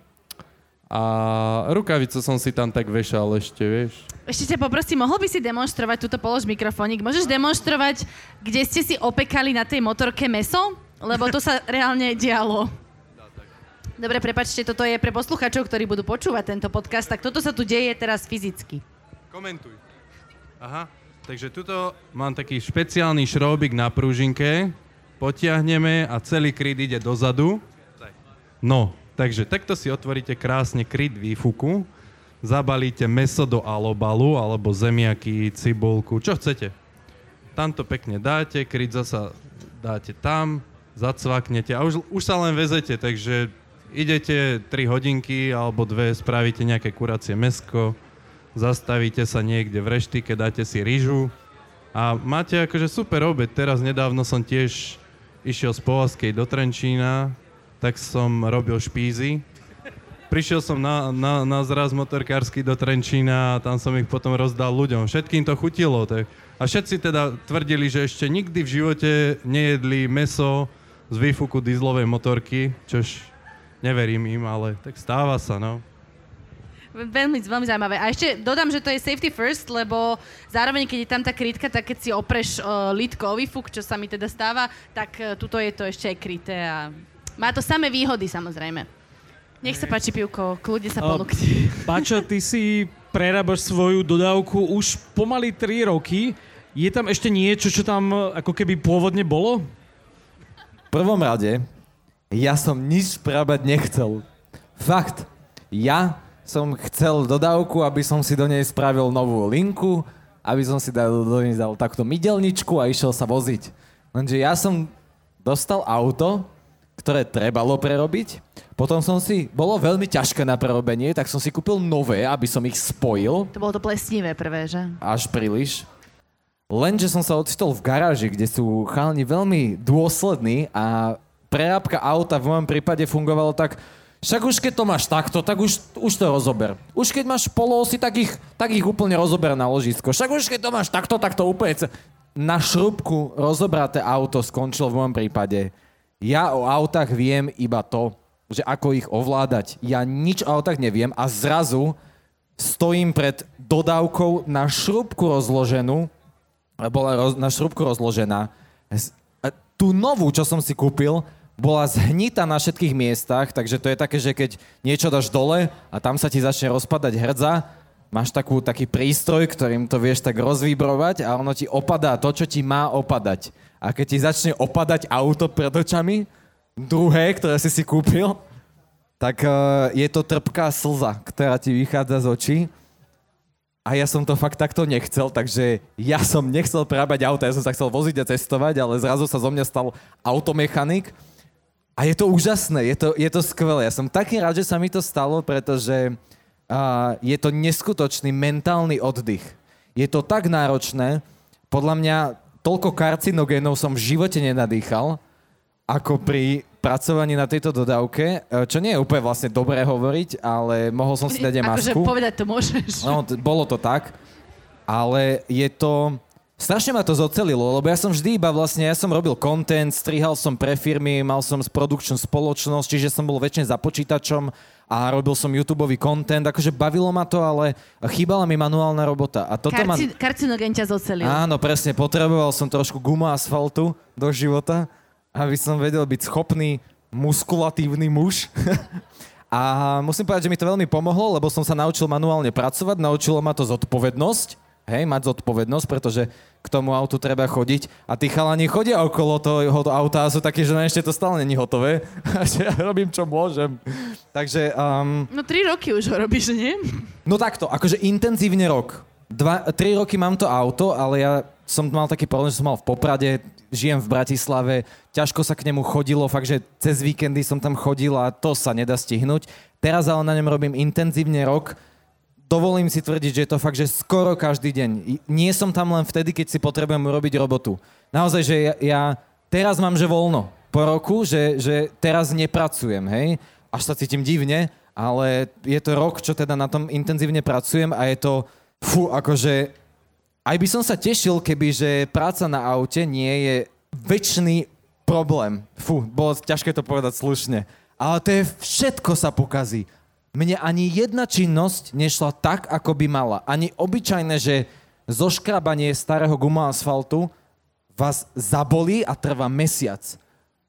A rukavicu som si tam tak vešal ešte, vieš. Ešte ťa poprosím, mohol by si demonstrovať, túto polož mikrofónik, môžeš demonstrovať, kde ste si opekali na tej motorke meso? Lebo to sa reálne dialo. Dobre, prepačte, toto je pre posluchačov, ktorí budú počúvať tento podcast, tak toto sa tu deje teraz fyzicky. Komentuj. Aha, takže tuto mám taký špeciálny šróbik na prúžinke, potiahneme a celý kryt ide dozadu. No, takže takto si otvoríte krásne kryt výfuku, zabalíte meso do alobalu, alebo zemiaky, cibulku, čo chcete. Tam to pekne dáte, kryt zasa dáte tam, zacvaknete a už, už sa len vezete, takže idete 3 hodinky alebo dve, spravíte nejaké kuracie mesko, zastavíte sa niekde v reštike, dáte si rýžu a máte akože super obed. Teraz nedávno som tiež išiel z Povazkej do Trenčína, tak som robil špízy. Prišiel som na, na, na zraz motorkársky do Trenčína a tam som ich potom rozdal ľuďom. Všetkým to chutilo. Tak. A všetci teda tvrdili, že ešte nikdy v živote nejedli meso z výfuku dieselovej motorky, čož neverím im, ale tak stáva sa, no. Veľmi, veľmi zaujímavé. A ešte dodám, že to je safety first, lebo zároveň, keď je tam tá krytka, tak keď si opreš uh, lítko o výfuk, čo sa mi teda stáva, tak uh, tuto je to ešte aj kryté a má to samé výhody samozrejme. Nech sa páči, Pivko, kľudne sa A- ponúkte. Pača, ty si prerábaš svoju dodávku už pomaly 3 roky. Je tam ešte niečo, čo tam e, ako keby pôvodne bolo? V prvom rade, ja som nič prerábať nechcel. Fakt. Ja som chcel dodávku, aby som si do nej spravil novú linku, aby som si dal, do nej dal takto mydelničku a išiel sa voziť. Lenže ja som dostal auto, ktoré trebalo prerobiť. Potom som si, bolo veľmi ťažké na prerobenie, tak som si kúpil nové, aby som ich spojil To bolo to plesnivé prvé, že? až príliš. Lenže som sa ocitol v garáži, kde sú chalani veľmi dôslední a prerábka auta v mojom prípade fungovalo tak, však už keď to máš takto, tak už, už to rozober. Už keď máš poloosy, tak ich, tak ich úplne rozober na ložisko. Však už keď to máš takto, tak to úplne... Na šrubku rozobraté auto skončilo v mojom prípade. Ja o autách viem iba to, že ako ich ovládať. Ja nič o autách neviem a zrazu stojím pred dodávkou na šrubku rozloženú, bola roz, na šrubku rozložená. Tú novú, čo som si kúpil, bola zhnitá na všetkých miestach, takže to je také, že keď niečo dáš dole a tam sa ti začne rozpadať hrdza, máš takú, taký prístroj, ktorým to vieš tak rozvibrovať a ono ti opadá to, čo ti má opadať. A keď ti začne opadať auto pred očami, druhé, ktoré si si kúpil, tak uh, je to trpká slza, ktorá ti vychádza z očí. A ja som to fakt takto nechcel, takže ja som nechcel prerábať auto, ja som sa chcel voziť a cestovať, ale zrazu sa zo mňa stal automechanik. A je to úžasné, je to, je to skvelé. Ja som taký rád, že sa mi to stalo, pretože uh, je to neskutočný mentálny oddych. Je to tak náročné, podľa mňa toľko karcinogénov som v živote nenadýchal, ako pri pracovaní na tejto dodávke, e, čo nie je úplne vlastne dobré hovoriť, ale mohol som si dať aj Akože masku. povedať to môžeš. No, t- bolo to tak, ale je to Strašne ma to zocelilo, lebo ja som vždy iba vlastne, ja som robil content, strihal som pre firmy, mal som production spoločnosť, čiže som bol väčšine za počítačom a robil som YouTube content, akože bavilo ma to, ale chýbala mi manuálna robota. A toto ma... Karci- Karcinogen ťa zocelil. Áno, presne, potreboval som trošku guma asfaltu do života, aby som vedel byť schopný, muskulatívny muž. A musím povedať, že mi to veľmi pomohlo, lebo som sa naučil manuálne pracovať, naučilo ma to zodpovednosť, hej, mať zodpovednosť, pretože k tomu autu treba chodiť a tí chalani chodia okolo toho auta a sú takí, že no ešte to stále není hotové, a že ja robím, čo môžem. Takže, um, No tri roky už ho robíš, nie? no takto, akože intenzívne rok. Dva, tri roky mám to auto, ale ja som mal taký problém, že som mal v Poprade, žijem v Bratislave, ťažko sa k nemu chodilo, fakt, že cez víkendy som tam chodil a to sa nedá stihnúť. Teraz ale na ňom robím intenzívne rok, dovolím si tvrdiť, že je to fakt, že skoro každý deň. Nie som tam len vtedy, keď si potrebujem urobiť robotu. Naozaj, že ja, ja teraz mám, že voľno po roku, že, že teraz nepracujem, hej? Až sa cítim divne, ale je to rok, čo teda na tom intenzívne pracujem a je to, fú, akože, aj by som sa tešil, keby, že práca na aute nie je väčší problém. Fú, bolo ťažké to povedať slušne. Ale to je všetko sa pokazí. Mne ani jedna činnosť nešla tak, ako by mala. Ani obyčajné, že zoškrabanie starého guma asfaltu vás zabolí a trvá mesiac.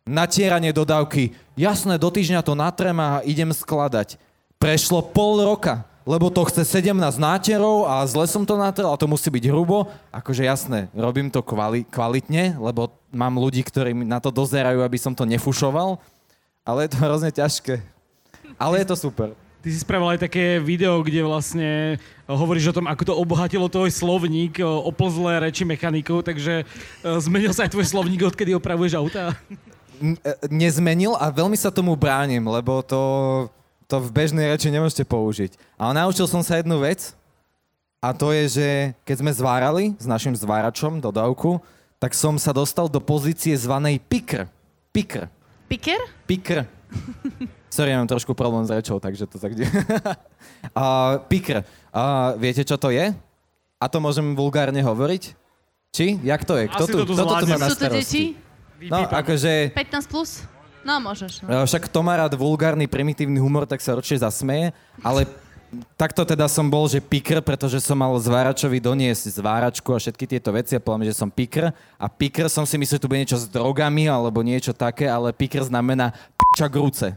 Natieranie dodávky. Jasné, do týždňa to natrem a idem skladať. Prešlo pol roka, lebo to chce 17 náterov a zle som to natrel a to musí byť hrubo. Akože jasné, robím to kvali- kvalitne, lebo mám ľudí, ktorí na to dozerajú, aby som to nefušoval, ale je to hrozne ťažké. Ale je to super. Ty si spravil aj také video, kde vlastne hovoríš o tom, ako to obohatilo tvoj slovník o oplzlé reči mechanikov, takže e, zmenil sa aj tvoj slovník, odkedy opravuješ auta? N- nezmenil a veľmi sa tomu bránim, lebo to, to v bežnej reči nemôžete použiť. Ale naučil som sa jednu vec a to je, že keď sme zvárali s našim zváračom dodávku, tak som sa dostal do pozície zvanej pikr. Pikr. Piker? Pikr. Sorry, ja mám trošku problém s rečou, takže to tak... uh, pikr. Uh, viete, čo to je? A to môžem vulgárne hovoriť? Či? Jak to je? Kto Asi tu, to tu kto to tu má na Sú to starosti? deti? No, akože... 15 plus? No, môžeš. No. E, Však kto má rád vulgárny, primitívny humor, tak sa určite zasmeje, ale takto teda som bol, že pikr, pretože som mal zváračovi doniesť zváračku a všetky tieto veci a povedal že som pikr. A pikr som si myslel, že tu bude niečo s drogami alebo niečo také, ale pikr znamená p***ča grúce.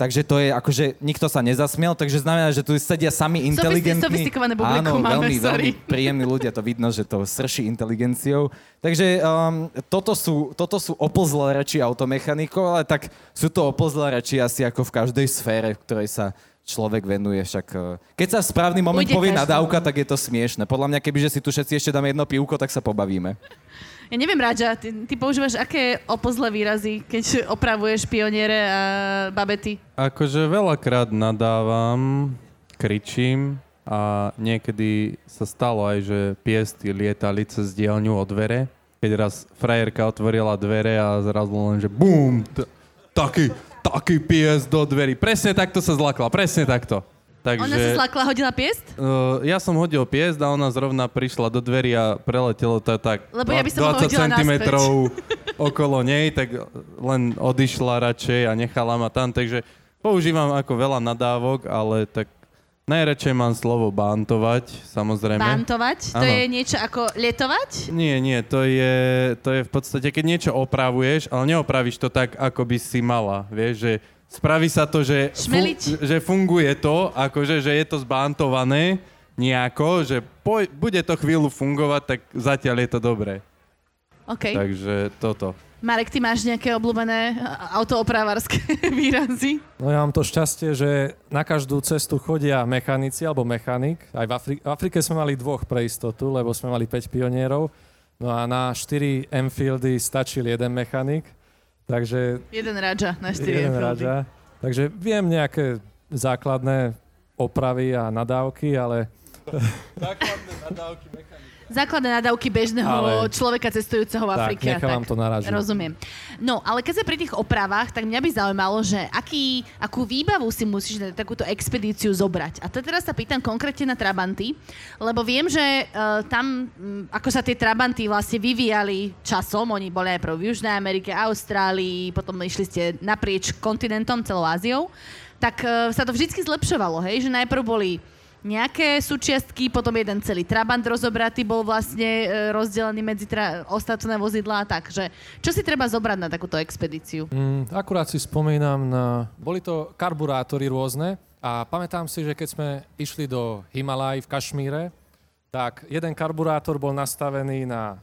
Takže to je akože, nikto sa nezasmiel, takže znamená, že tu sedia sami inteligentní. sofistikované publikum Áno, máme, veľmi, sorry. veľmi príjemní ľudia, to vidno, že to srší inteligenciou. Takže um, toto, sú, toto sú oplzlé reči automechanikov, ale tak sú to oplzlé reči asi ako v každej sfére, v ktorej sa človek venuje. Však, uh, keď sa v správny moment Ujde povie nadávka, tak je to smiešne. Podľa mňa, kebyže si tu všetci ešte dáme jedno pivko, tak sa pobavíme. Ja neviem, Radža, ty, ty používaš aké opozlé výrazy, keď opravuješ pioniere a babety? Akože veľakrát nadávam, kričím a niekedy sa stalo aj, že piesty lietali cez dielňu o dvere. Keď raz frajerka otvorila dvere a zrazu len, že bum, t- taký, taký pies do dverí. Presne takto sa zlakla, presne takto. Takže, Ona sa zlakla, hodila piest? Uh, ja som hodil piesť a ona zrovna prišla do dverí a preletelo to tak Lebo ja by som ho 20 hodila cm okolo nej, tak len odišla radšej a nechala ma tam. Takže používam ako veľa nadávok, ale tak najradšej mám slovo bantovať, samozrejme. Bantovať? To Áno. je niečo ako letovať? Nie, nie, to je, to je v podstate, keď niečo opravuješ, ale neopravíš to tak, ako by si mala. Vieš, že spraví sa to, že, Šmeliť. že funguje to, akože, že je to zbantované nejako, že poj, bude to chvíľu fungovať, tak zatiaľ je to dobré. OK. Takže toto. Marek, ty máš nejaké obľúbené a- autoopravárske výrazy? No ja mám to šťastie, že na každú cestu chodia mechanici alebo mechanik. Aj v, Afri- v Afrike sme mali dvoch pre istotu, lebo sme mali 5 pionierov. No a na 4 Enfieldy stačil jeden mechanik. Takže Jeden Radža na 4 jeden raďa. Takže viem nejaké základné opravy a nadávky, ale Základné nadávky mechanika. Základné nadávky bežného Ale- človeka cestujúceho v Tak, Afrike. a nechávam to na ražu. Rozumiem. No, ale keď sme pri tých opravách, tak mňa by zaujímalo, že aký, akú výbavu si musíš na takúto expedíciu zobrať. A to teraz sa pýtam konkrétne na Trabanty, lebo viem, že uh, tam, mm, ako sa tie Trabanty vlastne vyvíjali časom, oni boli najprv v Južnej Amerike, Austrálii, potom išli ste naprieč kontinentom, celou Áziou, tak uh, sa to vždy zlepšovalo, hej, že najprv boli nejaké súčiastky, potom jeden celý Trabant rozobratý bol vlastne e, rozdelený medzi tra- ostatné vozidlá, takže čo si treba zobrať na takúto expedíciu? Mm, akurát si spomínam na... Boli to karburátory rôzne a pamätám si, že keď sme išli do Himalaj v Kašmíre, tak jeden karburátor bol nastavený na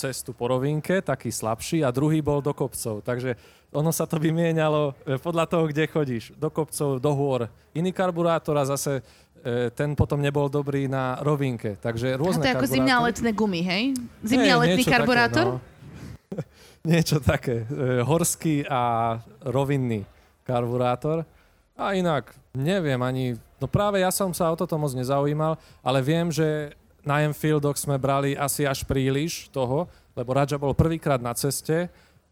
cestu po rovinke, taký slabší, a druhý bol do kopcov. Takže ono sa to vymienialo e, podľa toho, kde chodíš. Do kopcov, do hôr. Iný karburátor a zase e, ten potom nebol dobrý na rovinke. Takže A rôzne to je ako zimné a letné gumy, hej? Zimný a letný karburátor? Také, no. niečo také. E, horský a rovinný karburátor. A inak, neviem ani... No práve ja som sa o toto moc nezaujímal, ale viem, že na Enfieldoch sme brali asi až príliš toho, lebo Raja bol prvýkrát na ceste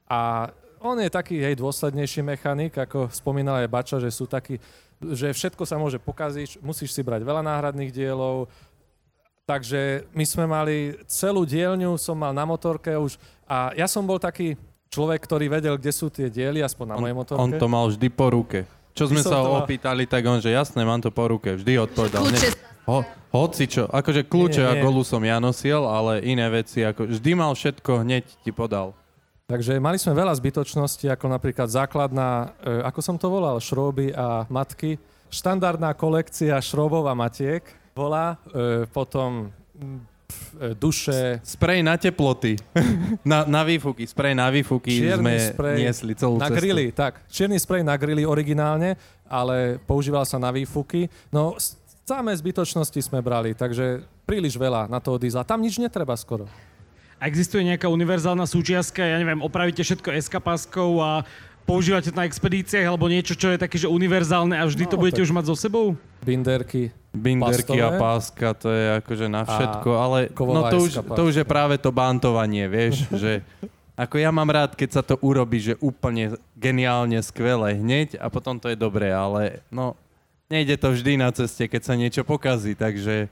a on je taký hej, dôslednejší mechanik, ako spomínal aj Bača, že sú takí, že všetko sa môže pokaziť, musíš si brať veľa náhradných dielov, Takže my sme mali celú dielňu, som mal na motorke už a ja som bol taký človek, ktorý vedel, kde sú tie diely, aspoň na mojej On, motorke. on to mal vždy po ruke. Čo sme sa to ho mal- opýtali, tak on, že jasné, mám to po ruke. Vždy odpovedal. Kľúče. Ho, hoci čo, akože kľúče Nie, a golu som ja nosil, ale iné veci, ako vždy mal všetko, hneď ti podal. Takže mali sme veľa zbytočností, ako napríklad základná, e, ako som to volal, šroby a matky. Štandardná kolekcia šrobov a matiek bola, e, potom pf, e, duše, Sprej na teploty. na, na výfuky, sprej na výfuky Čierny sme sprej niesli celú na cestu. grily, tak. Čierny sprej na grily originálne, ale používal sa na výfuky. No, samé zbytočnosti sme brali, takže príliš veľa na toho diesla. Tam nič netreba skoro. A existuje nejaká univerzálna súčiastka, ja neviem, opravíte všetko SK-páskou a používate to na expedíciách alebo niečo, čo je také, že univerzálne a vždy No, to budete tak- už mať so sebou? Binderky. Binderky a Plastové. páska, to je akože na všetko, ale no to už, to už je práve to bantovanie, vieš, že ako ja mám rád, keď sa to urobí, že úplne geniálne, skvelé hneď a potom to je dobré, ale no nejde to vždy na ceste, keď sa niečo pokazí, takže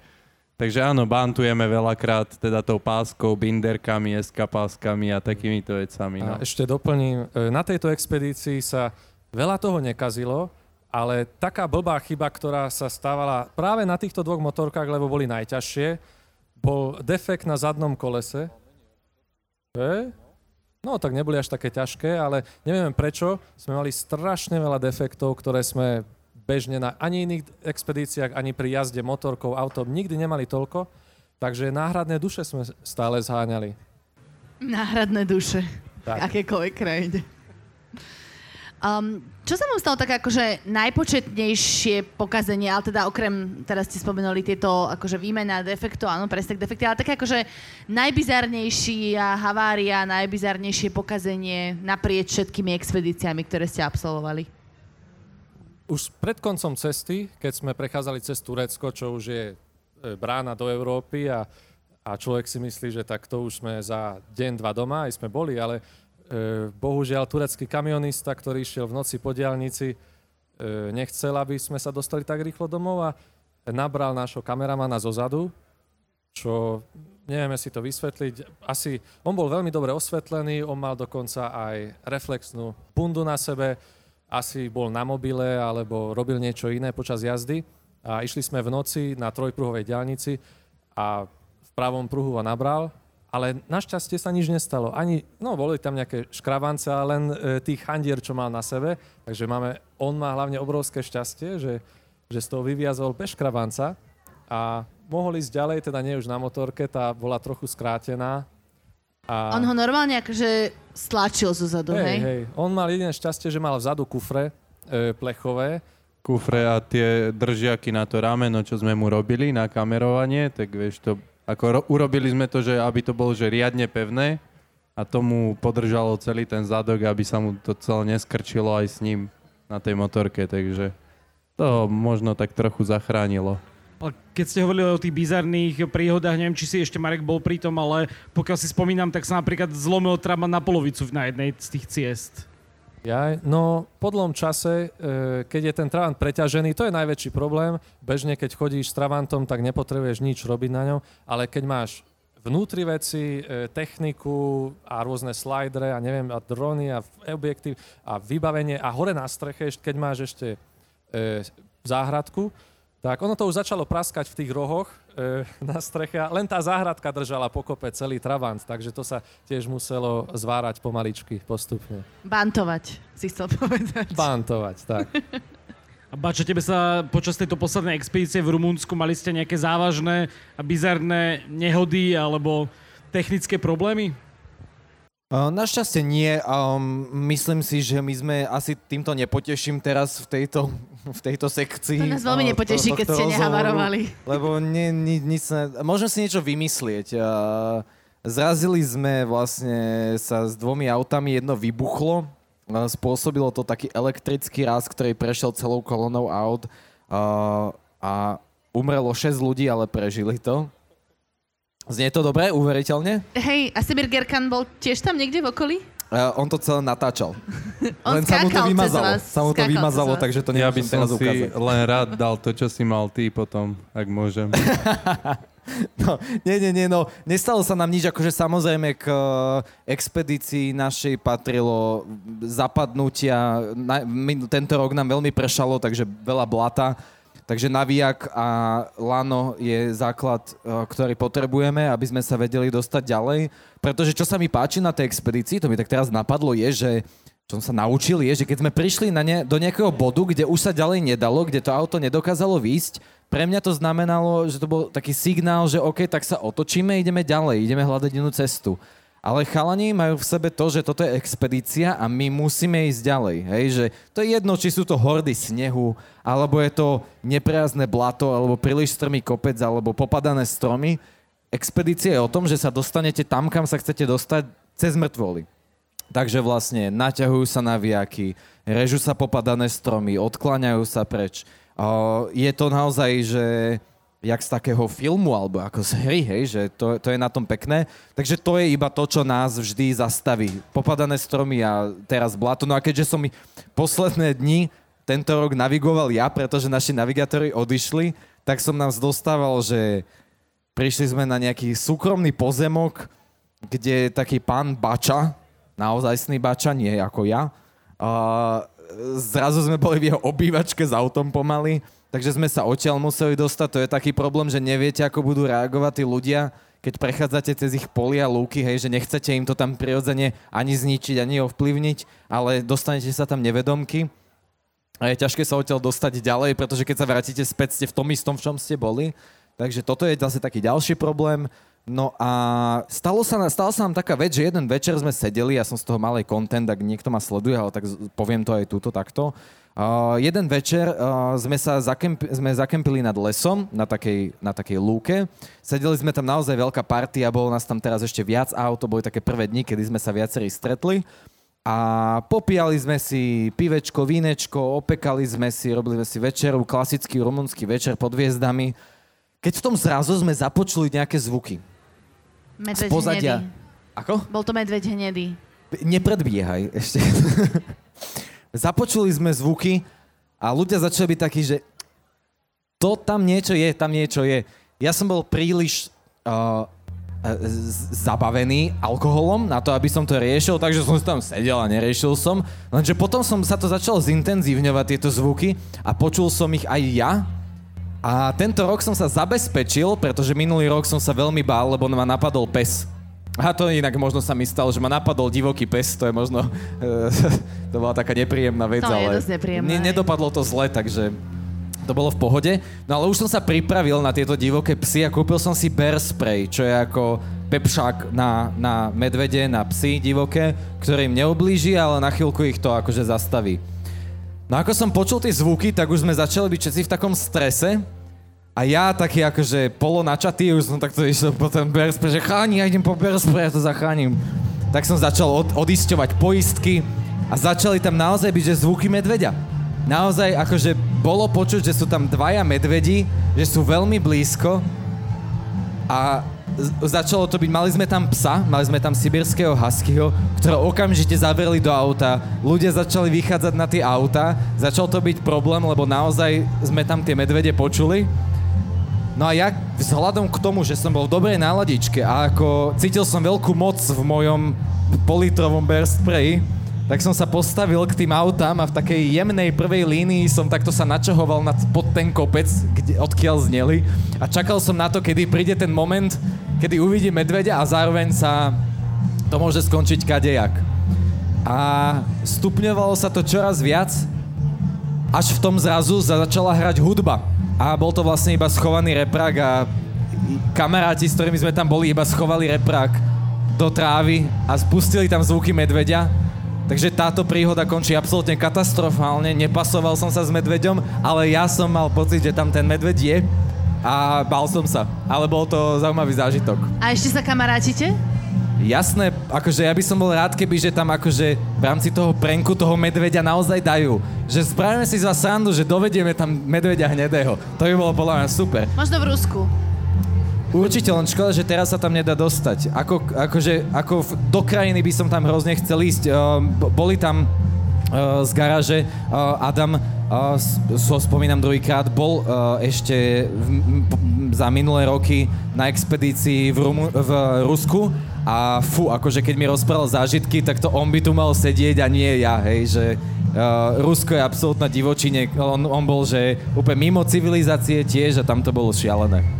Takže áno, bantujeme veľakrát teda tou páskou, binderkami, eskapáskami a takýmito vecami. No. A ešte doplním, e, na tejto expedícii sa veľa toho nekazilo, ale taká blbá chyba, ktorá sa stávala práve na týchto dvoch motorkách, lebo boli najťažšie, bol defekt na zadnom kolese. E? No, tak neboli až také ťažké, ale neviem prečo. Sme mali strašne veľa defektov, ktoré sme bežne na ani iných expedíciách, ani pri jazde motorkou, autom nikdy nemali toľko. Takže náhradné duše sme stále zháňali. Náhradné duše. Tak. Akékoľvek krajine. Um, čo sa vám stalo také akože najpočetnejšie pokazenie, ale teda okrem, teraz ste spomenuli tieto akože výmena defektov, áno, presne defekty, ale také akože najbizarnejší a havária, najbizarnejšie pokazenie naprieč všetkými expedíciami, ktoré ste absolvovali. Už pred koncom cesty, keď sme prechádzali cez Turecko, čo už je e, brána do Európy a, a človek si myslí, že tak to už sme za deň, dva doma, aj sme boli, ale e, bohužiaľ turecký kamionista, ktorý išiel v noci po diálnici, e, nechcel, aby sme sa dostali tak rýchlo domov a nabral nášho kameramana zo zadu, čo nevieme si to vysvetliť. Asi on bol veľmi dobre osvetlený, on mal dokonca aj reflexnú bundu na sebe, asi bol na mobile alebo robil niečo iné počas jazdy a išli sme v noci na trojpruhovej diálnici a v pravom pruhu ho nabral, ale našťastie sa nič nestalo. Ani, no boli tam nejaké škravance, ale len e, tých chandier, čo mal na sebe, takže máme, on má hlavne obrovské šťastie, že, že z toho vyviazol bez škravanca a mohol ísť ďalej, teda nie už na motorke, tá bola trochu skrátená. A... On ho normálne akože stlačil zo zadu, Hej, hej? hej. On mal jediné šťastie, že mal vzadu kufre e, plechové. Kufre a tie držiaky na to rameno, čo sme mu robili na kamerovanie, tak vieš to, ako ro- urobili sme to, že aby to bolo že riadne pevné a tomu podržalo celý ten zadok, aby sa mu to celé neskrčilo aj s ním na tej motorke, takže to možno tak trochu zachránilo. Keď ste hovorili o tých bizarných príhodách, neviem, či si ešte Marek bol pri tom, ale pokiaľ si spomínam, tak sa napríklad zlomil Trabant na polovicu na jednej z tých ciest. Ja, no, po dlhom čase, e, keď je ten Trabant preťažený, to je najväčší problém. Bežne, keď chodíš s Trabantom, tak nepotrebuješ nič robiť na ňom, ale keď máš vnútri veci, e, techniku a rôzne slidere a neviem, a drony a objektív a vybavenie a hore na streche, keď máš ešte e, záhradku, tak ono to už začalo praskať v tých rohoch e, na streche a len tá záhradka držala pokope celý Trabant, takže to sa tiež muselo zvárať pomaličky, postupne. Bantovať, si chcel povedať. Bantovať, tak. A Bača, tebe sa počas tejto poslednej expedície v Rumunsku mali ste nejaké závažné a bizarné nehody alebo technické problémy? Našťastie nie. Um, myslím si, že my sme asi týmto nepoteším teraz v tejto, v tejto sekcii. To nás veľmi nepoteší, to- keď ste nehavarovali. Lebo nie, ni, nic ne, môžem si niečo vymyslieť. Zrazili sme vlastne sa s dvomi autami, jedno vybuchlo. Spôsobilo to taký elektrický raz, ktorý prešiel celou kolonou aut. A umrelo 6 ľudí, ale prežili to. Znie to dobre, uveriteľne? Hej, a Sibir Gerkan bol tiež tam niekde v okolí? Uh, on to celé natáčal. On Len sa mu to vymazalo. vás, Sa mu to vymazalo, takže to Ja by nemôžem som teraz si ukázať. len rád dal to, čo si mal ty potom, ak môžem. No, nie, nie, nie, no, nestalo sa nám nič, akože samozrejme k eh, expedícii našej patrilo zapadnutia, na, my, tento rok nám veľmi pršalo, takže veľa blata, takže navíjak a lano je základ, eh, ktorý potrebujeme, aby sme sa vedeli dostať ďalej, pretože čo sa mi páči na tej expedícii, to mi tak teraz napadlo, je, že čo som sa naučil, je, že keď sme prišli na ne, do nejakého bodu, kde už sa ďalej nedalo, kde to auto nedokázalo výjsť, pre mňa to znamenalo, že to bol taký signál, že OK, tak sa otočíme, ideme ďalej, ideme hľadať inú cestu. Ale chalani majú v sebe to, že toto je expedícia a my musíme ísť ďalej. Hej? Že to je jedno, či sú to hordy snehu, alebo je to nepriazné blato, alebo príliš strmý kopec, alebo popadané stromy. Expedícia je o tom, že sa dostanete tam, kam sa chcete dostať cez mŕtvoly. Takže vlastne naťahujú sa navijaky, režu sa popadané stromy, odkláňajú sa preč. Je to naozaj, že jak z takého filmu, alebo ako z hry, hej, že to, to je na tom pekné. Takže to je iba to, čo nás vždy zastaví. Popadané stromy a teraz blato. No a keďže som posledné dni tento rok navigoval ja, pretože naši navigátori odišli, tak som nás dostával, že prišli sme na nejaký súkromný pozemok, kde taký pán Bača, naozajstný Bača, nie ako ja, a zrazu sme boli v jeho obývačke s autom pomaly, takže sme sa odtiaľ museli dostať. To je taký problém, že neviete, ako budú reagovať tí ľudia, keď prechádzate cez ich polia, lúky, hej, že nechcete im to tam prirodzene ani zničiť, ani ovplyvniť, ale dostanete sa tam nevedomky. A je ťažké sa odtiaľ dostať ďalej, pretože keď sa vrátite späť, ste v tom istom, v čom ste boli. Takže toto je zase taký ďalší problém. No a stalo sa, stala sa nám taká vec, že jeden večer sme sedeli, ja som z toho mal aj content, ak niekto ma sleduje, ale tak poviem to aj túto takto. Uh, jeden večer uh, sme sa zakemp- sme zakempili nad lesom, na takej, na takej lúke. Sedeli sme tam naozaj veľká partia, bolo nás tam teraz ešte viac aut, boli také prvé dni, kedy sme sa viacerí stretli. A popíjali sme si pivečko, vínečko, opekali sme si, robili sme si večeru, klasický rumunský večer pod hviezdami. Keď v tom zrazu sme započuli nejaké zvuky. Medveď z pozadia. hnedý. Ako? Bol to medveď hnedý. Nepredbiehaj ešte. Započuli sme zvuky a ľudia začali byť takí, že to tam niečo je, tam niečo je. Ja som bol príliš uh, zabavený alkoholom na to, aby som to riešil, takže som tam sedel a neriešil som. Lenže potom som sa to začalo zintenzívňovať, tieto zvuky, a počul som ich aj ja. A tento rok som sa zabezpečil, pretože minulý rok som sa veľmi bál, lebo ma napadol pes. A to inak možno sa mi stalo, že ma napadol divoký pes, to je možno, to bola taká nepríjemná vec, To je ale dosť nepríjemné, ne- nedopadlo to zle, takže to bolo v pohode. No ale už som sa pripravil na tieto divoké psy a kúpil som si bear spray, čo je ako pepšák na, na medvede, na psy divoké, ktoré im neoblíži, ale na chvíľku ich to akože zastaví. No ako som počul tie zvuky, tak už sme začali byť všetci v takom strese. A ja taký akože polo načatý, už som takto išiel po ten bear spray, že cháni, ja idem po bear spray, ja to zachránim. Tak som začal od, odisťovať poistky a začali tam naozaj byť, že zvuky medveďa. Naozaj akože bolo počuť, že sú tam dvaja medvedi že sú veľmi blízko a začalo to byť, mali sme tam psa, mali sme tam sibirského huskyho, ktorého okamžite zavreli do auta, ľudia začali vychádzať na tie auta, začal to byť problém, lebo naozaj sme tam tie medvede počuli. No a ja vzhľadom k tomu, že som bol v dobrej náladičke a ako cítil som veľkú moc v mojom politrovom bear sprayi, tak som sa postavil k tým autám a v takej jemnej prvej línii som takto sa načahoval nad, pod ten kopec, kde, odkiaľ zneli a čakal som na to, kedy príde ten moment, kedy uvidím medveďa a zároveň sa to môže skončiť kadejak. A stupňovalo sa to čoraz viac, až v tom zrazu za- začala hrať hudba. A bol to vlastne iba schovaný reprák a kamaráti, s ktorými sme tam boli, iba schovali reprák do trávy a spustili tam zvuky medveďa. Takže táto príhoda končí absolútne katastrofálne. Nepasoval som sa s medveďom, ale ja som mal pocit, že tam ten medveď je a bál som sa. Ale bol to zaujímavý zážitok. A ešte sa kamarátite? Jasné, akože ja by som bol rád, keby, že tam akože v rámci toho prenku toho medveďa naozaj dajú. Že spravíme si z vás srandu, že dovedieme tam medveďa hnedého. To by bolo podľa mňa super. Možno v Rusku. Určite, len škoda, že teraz sa tam nedá dostať. Ako, akože, ako v, do krajiny by som tam hrozne chcel ísť. Uh, boli tam uh, z garáže uh, Adam, uh, so spomínam druhýkrát, bol uh, ešte v, p- za minulé roky na expedícii v, Rumu, v Rusku a fú, akože keď mi rozprával zážitky, tak to on by tu mal sedieť a nie ja, hej, že uh, Rusko je absolútna divočine, on, on bol, že úplne mimo civilizácie tiež a tam to bolo šialené.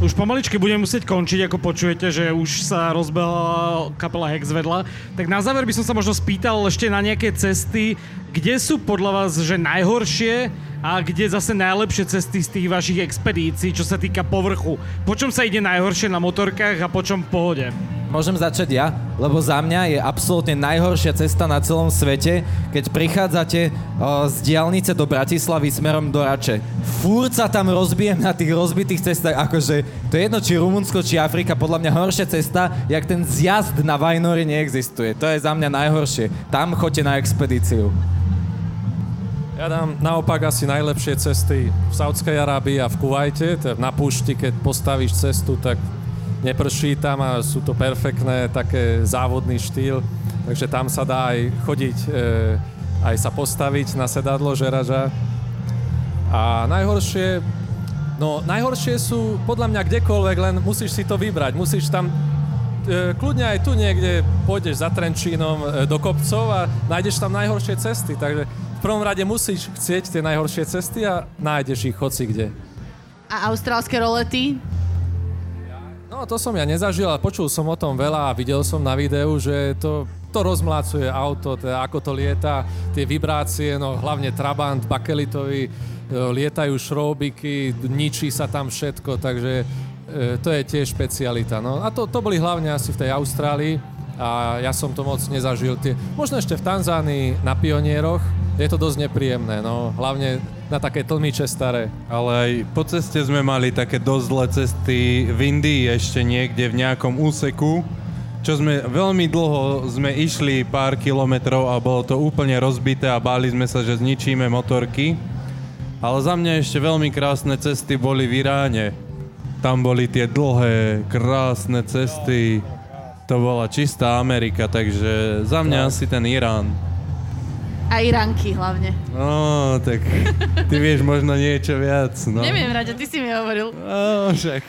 Už pomaličky budeme musieť končiť, ako počujete, že už sa rozbehla kapela Hex vedľa. Tak na záver by som sa možno spýtal ešte na nejaké cesty, kde sú podľa vás že najhoršie a kde zase najlepšie cesty z tých vašich expedícií, čo sa týka povrchu. Po čom sa ide najhoršie na motorkách a po čom v pohode? Môžem začať ja, lebo za mňa je absolútne najhoršia cesta na celom svete, keď prichádzate o, z diálnice do Bratislavy smerom do Rače. Fúr sa tam rozbijem na tých rozbitých cestách, akože to je jedno, či Rumunsko, či Afrika, podľa mňa horšia cesta, jak ten zjazd na Vajnori neexistuje. To je za mňa najhoršie. Tam choďte na expedíciu. Ja dám naopak asi najlepšie cesty v Saudskej Arábii a v Kuvajte. Je na púšti, keď postavíš cestu, tak neprší tam a sú to perfektné, také závodný štýl. Takže tam sa dá aj chodiť, e, aj sa postaviť na sedadlo žeraža. A najhoršie, no najhoršie sú podľa mňa kdekoľvek, len musíš si to vybrať. Musíš tam e, kľudne aj tu niekde pôjdeš za Trenčínom e, do kopcov a nájdeš tam najhoršie cesty. Takže v prvom rade musíš chcieť tie najhoršie cesty a nájdeš ich hoci kde. A austrálske rolety? No to som ja nezažil, ale počul som o tom veľa a videl som na videu, že to, to rozmlácuje auto, teda ako to lieta, tie vibrácie, no hlavne Trabant, Bakelitový, e, lietajú šroubiky, ničí sa tam všetko, takže e, to je tiež špecialita. No a to, to boli hlavne asi v tej Austrálii a ja som to moc nezažil. Tie, možno ešte v Tanzánii na pionieroch, je to dosť nepríjemné, no hlavne na také tlmiče staré. Ale aj po ceste sme mali také dosť zlé cesty v Indii ešte niekde v nejakom úseku, čo sme veľmi dlho sme išli pár kilometrov a bolo to úplne rozbité a báli sme sa, že zničíme motorky. Ale za mňa ešte veľmi krásne cesty boli v Iráne. Tam boli tie dlhé, krásne cesty. To bola čistá Amerika, takže za mňa asi ten Irán. A Iránky hlavne. No, tak ty vieš možno niečo viac, no. Neviem, Raďo, ty si mi hovoril. No, však.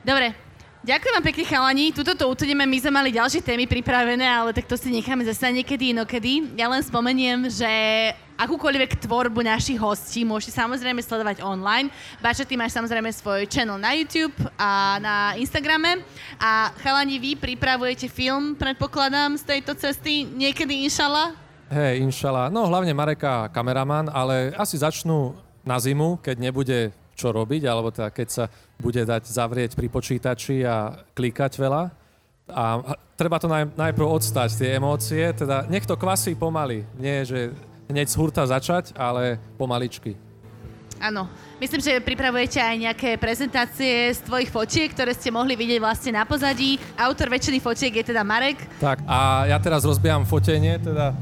Dobre, ďakujem vám pekne chalani. Tuto to utudeme, my sme mali ďalšie témy pripravené, ale tak to si necháme zase niekedy inokedy. Ja len spomeniem, že akúkoľvek tvorbu našich hostí môžete samozrejme sledovať online. Bača, ty máš samozrejme svoj channel na YouTube a na Instagrame. A chalani, vy pripravujete film, predpokladám, z tejto cesty niekedy, inšala? Hej, inšala. No hlavne Mareka kameraman, ale asi začnú na zimu, keď nebude čo robiť, alebo teda keď sa bude dať zavrieť pri počítači a klikať veľa. A treba to naj, najprv odstať, tie emócie, teda nech to kvasí pomaly. Nie, že hneď z hurta začať, ale pomaličky. Áno. Myslím, že pripravujete aj nejaké prezentácie z tvojich fotiek, ktoré ste mohli vidieť vlastne na pozadí. Autor väčšiny fotiek je teda Marek. Tak a ja teraz rozbieham fotenie, teda e,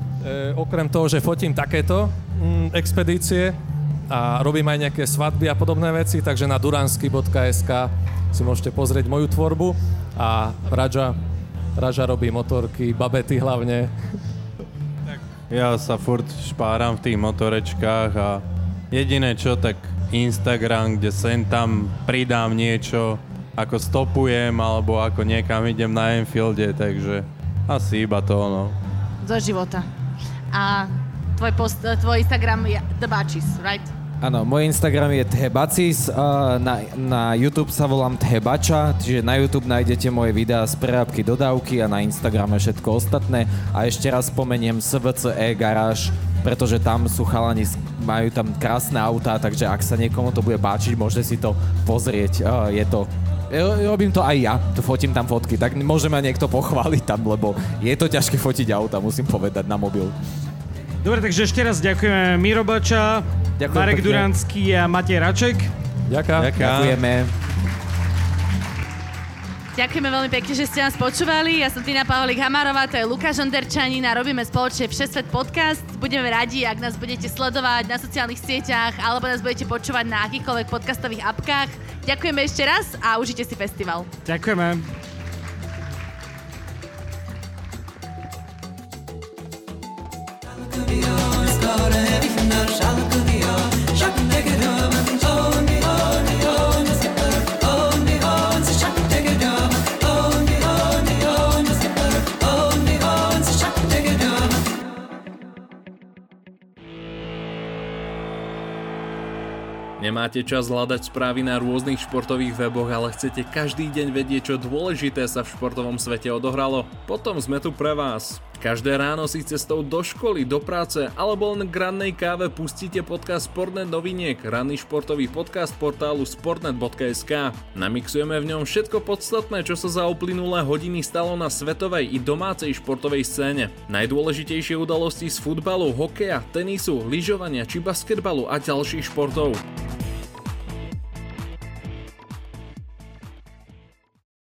okrem toho, že fotím takéto mm, expedície, a robím aj nejaké svadby a podobné veci, takže na duransky.sk si môžete pozrieť moju tvorbu a Raja, Raja robí motorky, babety hlavne. Ja sa furt špáram v tých motorečkách a jediné čo, tak Instagram, kde sem tam pridám niečo, ako stopujem, alebo ako niekam idem na Enfielde, takže asi iba to, no. Do života. A tvoj, post, tvoj Instagram je The Batches, right? Áno, môj Instagram je Thebacis, na, na YouTube sa volám Thebača, čiže na YouTube nájdete moje videá z prerábky dodávky a na Instagrame všetko ostatné. A ešte raz spomeniem SVCE garáž, pretože tam sú chalani, majú tam krásne autá, takže ak sa niekomu to bude páčiť, môžete si to pozrieť. Je to Robím to aj ja, fotím tam fotky, tak môže ma niekto pochváliť tam, lebo je to ťažké fotiť auta, musím povedať, na mobil. Dobre, takže ešte raz ďakujeme Miro Bača, Ďakujem Marek pekne. Duranský a Matej Raček. Ďakujem. Ďakujeme. Ďakujeme veľmi pekne, že ste nás počúvali. Ja som Tina Paholik Hamárová, to je Lukáš Onderčanin a robíme spoločne Všesvet podcast. Budeme radi, ak nás budete sledovať na sociálnych sieťach alebo nás budete počúvať na akýchkoľvek podcastových apkách. Ďakujeme ešte raz a užite si festival. Ďakujeme. Nemáte čas hľadať správy na rôznych športových weboch, ale chcete každý deň vedieť, čo dôležité sa v športovom svete odohralo? Potom sme tu pre vás. Každé ráno si cestou do školy, do práce alebo len k rannej káve pustíte podcast Sportnet noviniek, ranný športový podcast portálu sportnet.sk. Namixujeme v ňom všetko podstatné, čo sa za uplynulé hodiny stalo na svetovej i domácej športovej scéne. Najdôležitejšie udalosti z futbalu, hokeja, tenisu, lyžovania či basketbalu a ďalších športov.